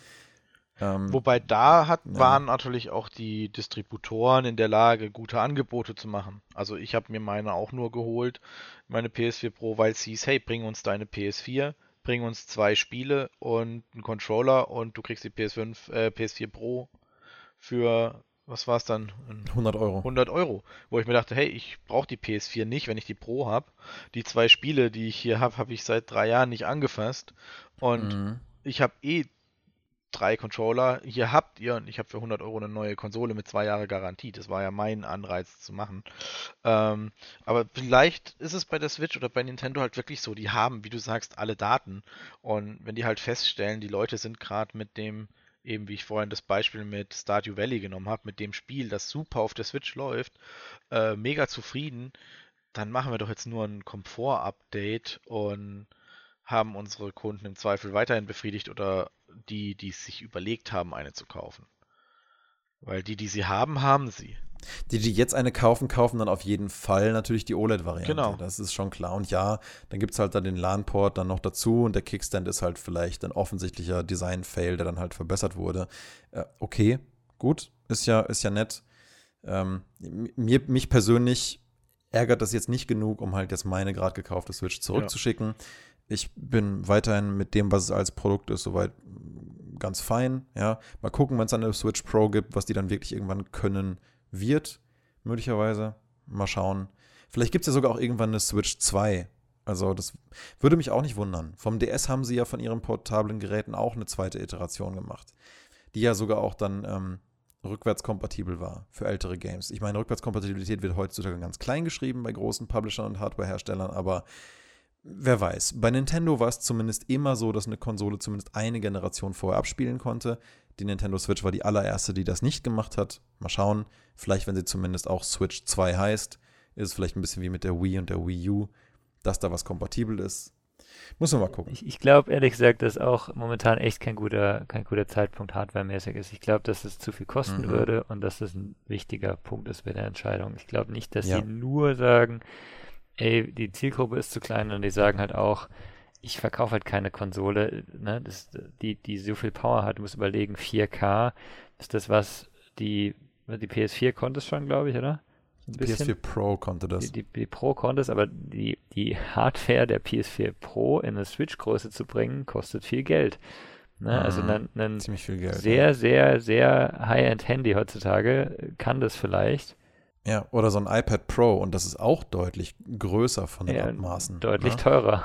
Ähm, Wobei da hat, ja. waren natürlich auch die Distributoren in der Lage, gute Angebote zu machen. Also ich habe mir meine auch nur geholt, meine PS4 Pro, weil es hieß, hey, bring uns deine PS4, bring uns zwei Spiele und einen Controller und du kriegst die PS5, äh, PS4 Pro für, was war es dann? 100 Euro. 100 Euro. Wo ich mir dachte, hey, ich brauche die PS4 nicht, wenn ich die Pro habe. Die zwei Spiele, die ich hier habe, habe ich seit drei Jahren nicht angefasst. Und mhm. ich habe eh drei Controller. Hier habt ihr, und ich habe für 100 Euro eine neue Konsole mit zwei Jahre Garantie. Das war ja mein Anreiz zu machen. Ähm, aber vielleicht ist es bei der Switch oder bei Nintendo halt wirklich so, die haben, wie du sagst, alle Daten. Und wenn die halt feststellen, die Leute sind gerade mit dem, eben wie ich vorhin das Beispiel mit Stardew Valley genommen habe, mit dem Spiel, das super auf der Switch läuft, äh, mega zufrieden, dann machen wir doch jetzt nur ein Komfort-Update und haben unsere Kunden im Zweifel weiterhin befriedigt oder die, die es sich überlegt haben, eine zu kaufen. Weil die, die sie haben, haben sie. Die, die jetzt eine kaufen, kaufen dann auf jeden Fall natürlich die OLED-Variante. Genau. Das ist schon klar. Und ja, dann gibt es halt dann den LAN-Port dann noch dazu und der Kickstand ist halt vielleicht ein offensichtlicher Design-Fail, der dann halt verbessert wurde. Äh, okay, gut, ist ja, ist ja nett. Ähm, mir, mich persönlich ärgert das jetzt nicht genug, um halt jetzt meine gerade gekaufte Switch zurückzuschicken. Ja ich bin weiterhin mit dem, was es als Produkt ist, soweit ganz fein. Ja, mal gucken, wenn es eine Switch Pro gibt, was die dann wirklich irgendwann können wird, möglicherweise. Mal schauen. Vielleicht gibt es ja sogar auch irgendwann eine Switch 2. Also das würde mich auch nicht wundern. Vom DS haben sie ja von ihren portablen Geräten auch eine zweite Iteration gemacht, die ja sogar auch dann ähm, rückwärtskompatibel war für ältere Games. Ich meine, Rückwärtskompatibilität wird heutzutage ganz klein geschrieben bei großen Publishern und Hardwareherstellern, aber wer weiß. Bei Nintendo war es zumindest immer so, dass eine Konsole zumindest eine Generation vorher abspielen konnte. Die Nintendo Switch war die allererste, die das nicht gemacht hat. Mal schauen. Vielleicht, wenn sie zumindest auch Switch 2 heißt, ist es vielleicht ein bisschen wie mit der Wii und der Wii U, dass da was kompatibel ist. Muss man mal gucken. Ich, ich glaube ehrlich gesagt, dass auch momentan echt kein guter, kein guter Zeitpunkt hardwaremäßig ist. Ich glaube, dass es zu viel kosten mhm. würde und dass das ein wichtiger Punkt ist bei der Entscheidung. Ich glaube nicht, dass ja. sie nur sagen, ey, die Zielgruppe ist zu klein und die sagen halt auch, ich verkaufe halt keine Konsole, ne, das, die, die so viel Power hat. Du musst überlegen, 4K, ist das was, die, die PS4 konnte es schon, glaube ich, oder? Die PS4 Pro konnte das. Die, die, die, Pro konnte es, aber die, die Hardware der PS4 Pro in eine Switch-Größe zu bringen, kostet viel Geld. Ne? Mhm. Also ein, ein Geld, sehr, ja. sehr, sehr High-End-Handy heutzutage kann das vielleicht. Ja, oder so ein iPad Pro und das ist auch deutlich größer von den ja, Abmaßen. Deutlich ne? teurer.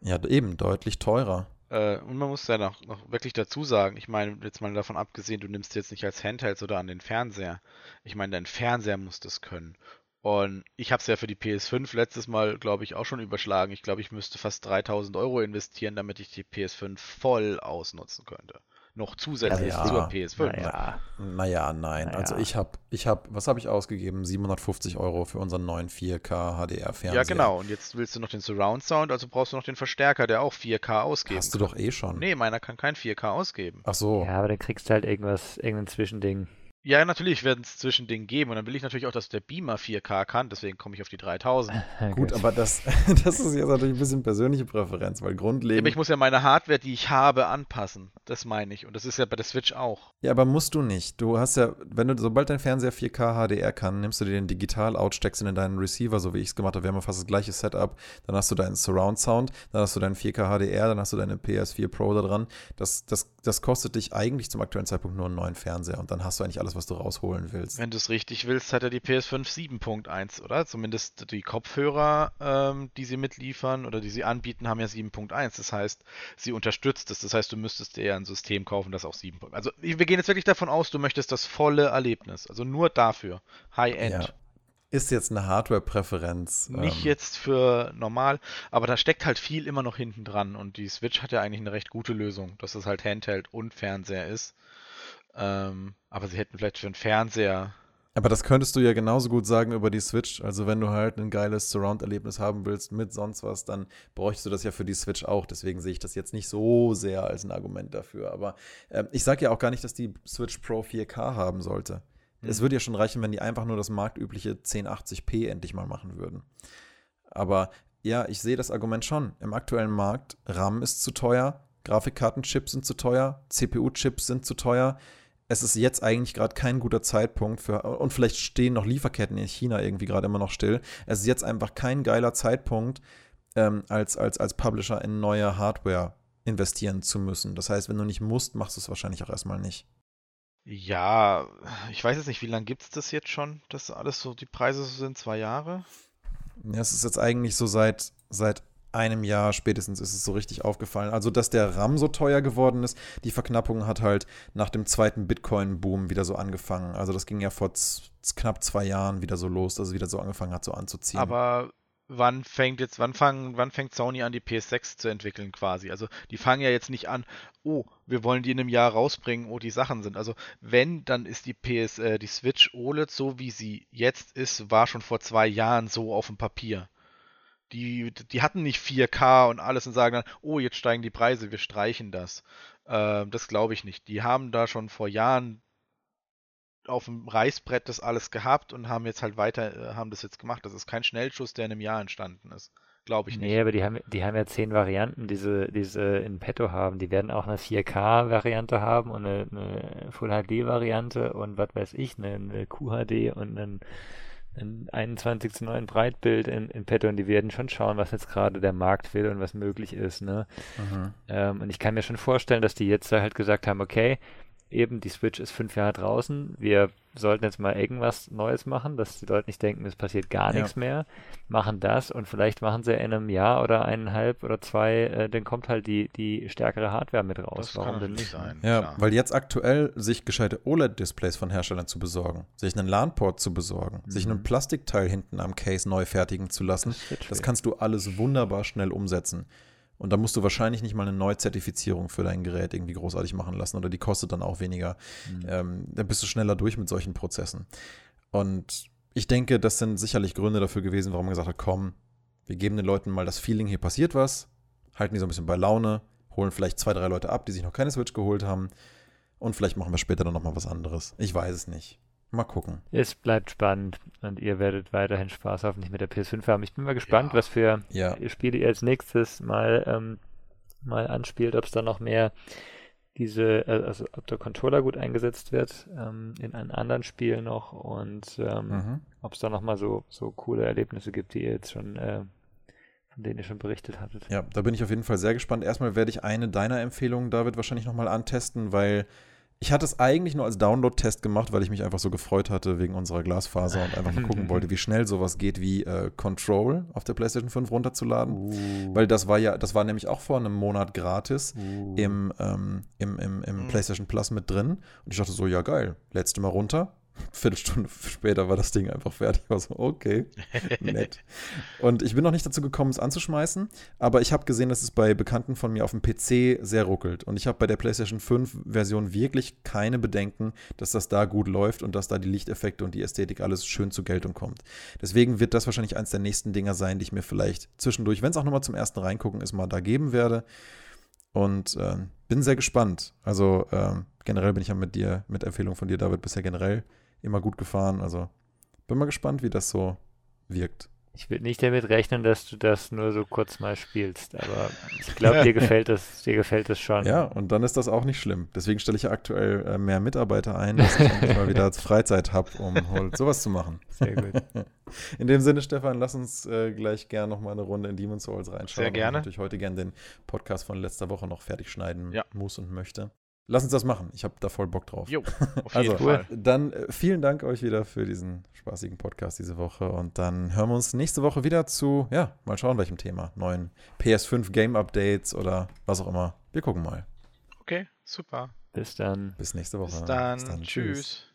Ja, eben, deutlich teurer. Äh, und man muss ja noch, noch wirklich dazu sagen, ich meine, jetzt mal davon abgesehen, du nimmst jetzt nicht als Handheld oder an den Fernseher. Ich meine, dein Fernseher muss das können. Und ich habe es ja für die PS5 letztes Mal, glaube ich, auch schon überschlagen. Ich glaube, ich müsste fast 3000 Euro investieren, damit ich die PS5 voll ausnutzen könnte noch zusätzlich ja, zur PS5. Naja, naja nein. Naja. Also ich habe, ich habe, was habe ich ausgegeben? 750 Euro für unseren neuen 4K HDR-Fernseher. Ja, genau. Und jetzt willst du noch den Surround Sound, also brauchst du noch den Verstärker, der auch 4K ausgeben Hast du doch eh schon. Nee, meiner kann kein 4K ausgeben. Ach so. Ja, aber dann kriegst du halt irgendwas, irgendein Zwischending. Ja, natürlich werden es Zwischending geben und dann will ich natürlich auch, dass der Beamer 4K kann, deswegen komme ich auf die 3000. <laughs> Gut, aber das, <laughs> das ist jetzt natürlich ein bisschen persönliche Präferenz, weil grundlegend. Ja, aber ich muss ja meine Hardware, die ich habe, anpassen. Das meine ich. Und das ist ja bei der Switch auch. Ja, aber musst du nicht. Du hast ja, wenn du, sobald dein Fernseher 4K HDR kann, nimmst du dir den digital out, steckst ihn in deinen Receiver, so wie ich es gemacht habe. Wir haben ja fast das gleiche Setup. Dann hast du deinen Surround Sound, dann hast du deinen 4K HDR, dann hast du deine PS4 Pro da dran. Das, das, das kostet dich eigentlich zum aktuellen Zeitpunkt nur einen neuen Fernseher und dann hast du eigentlich alles, was du rausholen willst. Wenn du es richtig willst, hat er die PS5 7.1, oder? Zumindest die Kopfhörer, ähm, die sie mitliefern oder die sie anbieten, haben ja 7.1. Das heißt, sie unterstützt es. Das heißt, du müsstest dir ja ein System kaufen, das auch 7. Also wir gehen jetzt wirklich davon aus, du möchtest das volle Erlebnis. Also nur dafür. High-End. Ja ist jetzt eine Hardware-Präferenz. Nicht ähm. jetzt für normal, aber da steckt halt viel immer noch hinten dran und die Switch hat ja eigentlich eine recht gute Lösung, dass es halt Handheld und Fernseher ist. Ähm, aber sie hätten vielleicht für einen Fernseher. Aber das könntest du ja genauso gut sagen über die Switch. Also wenn du halt ein geiles Surround-Erlebnis haben willst mit sonst was, dann bräuchtest du das ja für die Switch auch. Deswegen sehe ich das jetzt nicht so sehr als ein Argument dafür. Aber äh, ich sage ja auch gar nicht, dass die Switch Pro 4K haben sollte. Mhm. Es würde ja schon reichen, wenn die einfach nur das marktübliche 1080p endlich mal machen würden. Aber ja, ich sehe das Argument schon. Im aktuellen Markt, RAM ist zu teuer, Grafikkartenchips sind zu teuer, CPU-Chips sind zu teuer es ist jetzt eigentlich gerade kein guter Zeitpunkt für, und vielleicht stehen noch Lieferketten in China irgendwie gerade immer noch still. Es ist jetzt einfach kein geiler Zeitpunkt, ähm, als, als, als Publisher in neue Hardware investieren zu müssen. Das heißt, wenn du nicht musst, machst du es wahrscheinlich auch erstmal nicht. Ja, ich weiß jetzt nicht, wie lange gibt es das jetzt schon, dass alles so, die Preise so sind, zwei Jahre? Ja, es ist jetzt eigentlich so seit, seit einem Jahr spätestens ist es so richtig aufgefallen. Also, dass der RAM so teuer geworden ist, die Verknappung hat halt nach dem zweiten Bitcoin-Boom wieder so angefangen. Also, das ging ja vor knapp zwei Jahren wieder so los, dass es wieder so angefangen hat, so anzuziehen. Aber wann fängt jetzt, wann fangen, wann fängt Sony an, die PS6 zu entwickeln quasi? Also die fangen ja jetzt nicht an, oh, wir wollen die in einem Jahr rausbringen, oh, die Sachen sind. Also wenn, dann ist die PS, äh, die Switch OLED, so wie sie jetzt ist, war schon vor zwei Jahren so auf dem Papier. Die, die hatten nicht 4K und alles und sagen dann, oh, jetzt steigen die Preise, wir streichen das. Äh, das glaube ich nicht. Die haben da schon vor Jahren auf dem Reißbrett das alles gehabt und haben jetzt halt weiter, äh, haben das jetzt gemacht. Das ist kein Schnellschuss, der in einem Jahr entstanden ist. Glaube ich nicht. Nee, aber die haben, die haben ja zehn Varianten, die sie, die sie in petto haben. Die werden auch eine 4K-Variante haben und eine, eine Full-HD-Variante und was weiß ich, eine, eine QHD und einen ein 21 zu 9 Breitbild in, in petto und die werden schon schauen, was jetzt gerade der Markt will und was möglich ist. Ne? Mhm. Ähm, und ich kann mir schon vorstellen, dass die jetzt halt gesagt haben, okay, eben die Switch ist fünf Jahre draußen, wir sollten jetzt mal irgendwas Neues machen, dass die Leute nicht denken, es passiert gar ja. nichts mehr, machen das und vielleicht machen sie in einem Jahr oder eineinhalb oder zwei, äh, dann kommt halt die, die stärkere Hardware mit raus. Das Warum denn nicht sein? Ja, klar. weil jetzt aktuell sich gescheite OLED-Displays von Herstellern zu besorgen, sich einen LAN-Port zu besorgen, mhm. sich einen Plastikteil hinten am Case neu fertigen zu lassen, das, das kannst du alles wunderbar schnell umsetzen. Und da musst du wahrscheinlich nicht mal eine Neuzertifizierung für dein Gerät irgendwie großartig machen lassen oder die kostet dann auch weniger. Mhm. Ähm, da bist du schneller durch mit solchen Prozessen. Und ich denke, das sind sicherlich Gründe dafür gewesen, warum man gesagt hat, komm, wir geben den Leuten mal das Feeling, hier passiert was. halten die so ein bisschen bei Laune, holen vielleicht zwei, drei Leute ab, die sich noch keine Switch geholt haben. Und vielleicht machen wir später dann nochmal was anderes. Ich weiß es nicht. Mal gucken. Es bleibt spannend und ihr werdet weiterhin Spaß hoffentlich mit der PS5 haben. Ich bin mal gespannt, ja. was für ja. Spiele ihr als nächstes mal, ähm, mal anspielt, ob es da noch mehr diese, äh, also ob der Controller gut eingesetzt wird ähm, in einem anderen Spiel noch und ähm, mhm. ob es da nochmal so, so coole Erlebnisse gibt, die ihr jetzt schon, äh, von denen ihr schon berichtet hattet. Ja, da bin ich auf jeden Fall sehr gespannt. Erstmal werde ich eine deiner Empfehlungen, David, wahrscheinlich nochmal antesten, weil ich hatte es eigentlich nur als Download-Test gemacht, weil ich mich einfach so gefreut hatte wegen unserer Glasfaser und einfach mal gucken <laughs> wollte, wie schnell sowas geht wie äh, Control auf der PlayStation 5 runterzuladen. Uh. Weil das war ja, das war nämlich auch vor einem Monat gratis uh. im, ähm, im, im, im mhm. PlayStation Plus mit drin. Und ich dachte so, ja geil, letzte Mal runter, Viertelstunde <laughs> später war das Ding einfach fertig. Ich war so, okay, nett. Und ich bin noch nicht dazu gekommen, es anzuschmeißen, aber ich habe gesehen, dass es bei Bekannten von mir auf dem PC sehr ruckelt. Und ich habe bei der PlayStation 5 Version wirklich keine Bedenken, dass das da gut läuft und dass da die Lichteffekte und die Ästhetik alles schön zur Geltung kommt. Deswegen wird das wahrscheinlich eins der nächsten Dinger sein, die ich mir vielleicht zwischendurch, wenn es auch nochmal zum ersten reingucken ist, mal da geben werde. Und äh, bin sehr gespannt. Also äh, generell bin ich ja mit dir, mit Empfehlung von dir, David, bisher generell immer gut gefahren. Also bin mal gespannt, wie das so wirkt. Ich würde nicht damit rechnen, dass du das nur so kurz mal spielst, aber ich glaube, dir <laughs> gefällt das, dir gefällt das schon. Ja, und dann ist das auch nicht schlimm. Deswegen stelle ich ja aktuell äh, mehr Mitarbeiter ein, dass ich mal wieder <laughs> Freizeit habe, um halt sowas zu machen. Sehr gut. <laughs> In dem Sinne, Stefan, lass uns äh, gleich gerne noch mal eine Runde in Demon's Souls reinschauen. Sehr gerne. Ich natürlich heute gerne den Podcast von letzter Woche noch fertig schneiden ja. muss und möchte. Lass uns das machen. Ich habe da voll Bock drauf. Jo, <laughs> auf jeden also, Fall. Dann äh, vielen Dank euch wieder für diesen spaßigen Podcast diese Woche. Und dann hören wir uns nächste Woche wieder zu, ja, mal schauen, welchem Thema. Neuen PS5 Game Updates oder was auch immer. Wir gucken mal. Okay, super. Bis dann. Bis nächste Woche. Bis dann. Bis dann. Tschüss. Tschüss.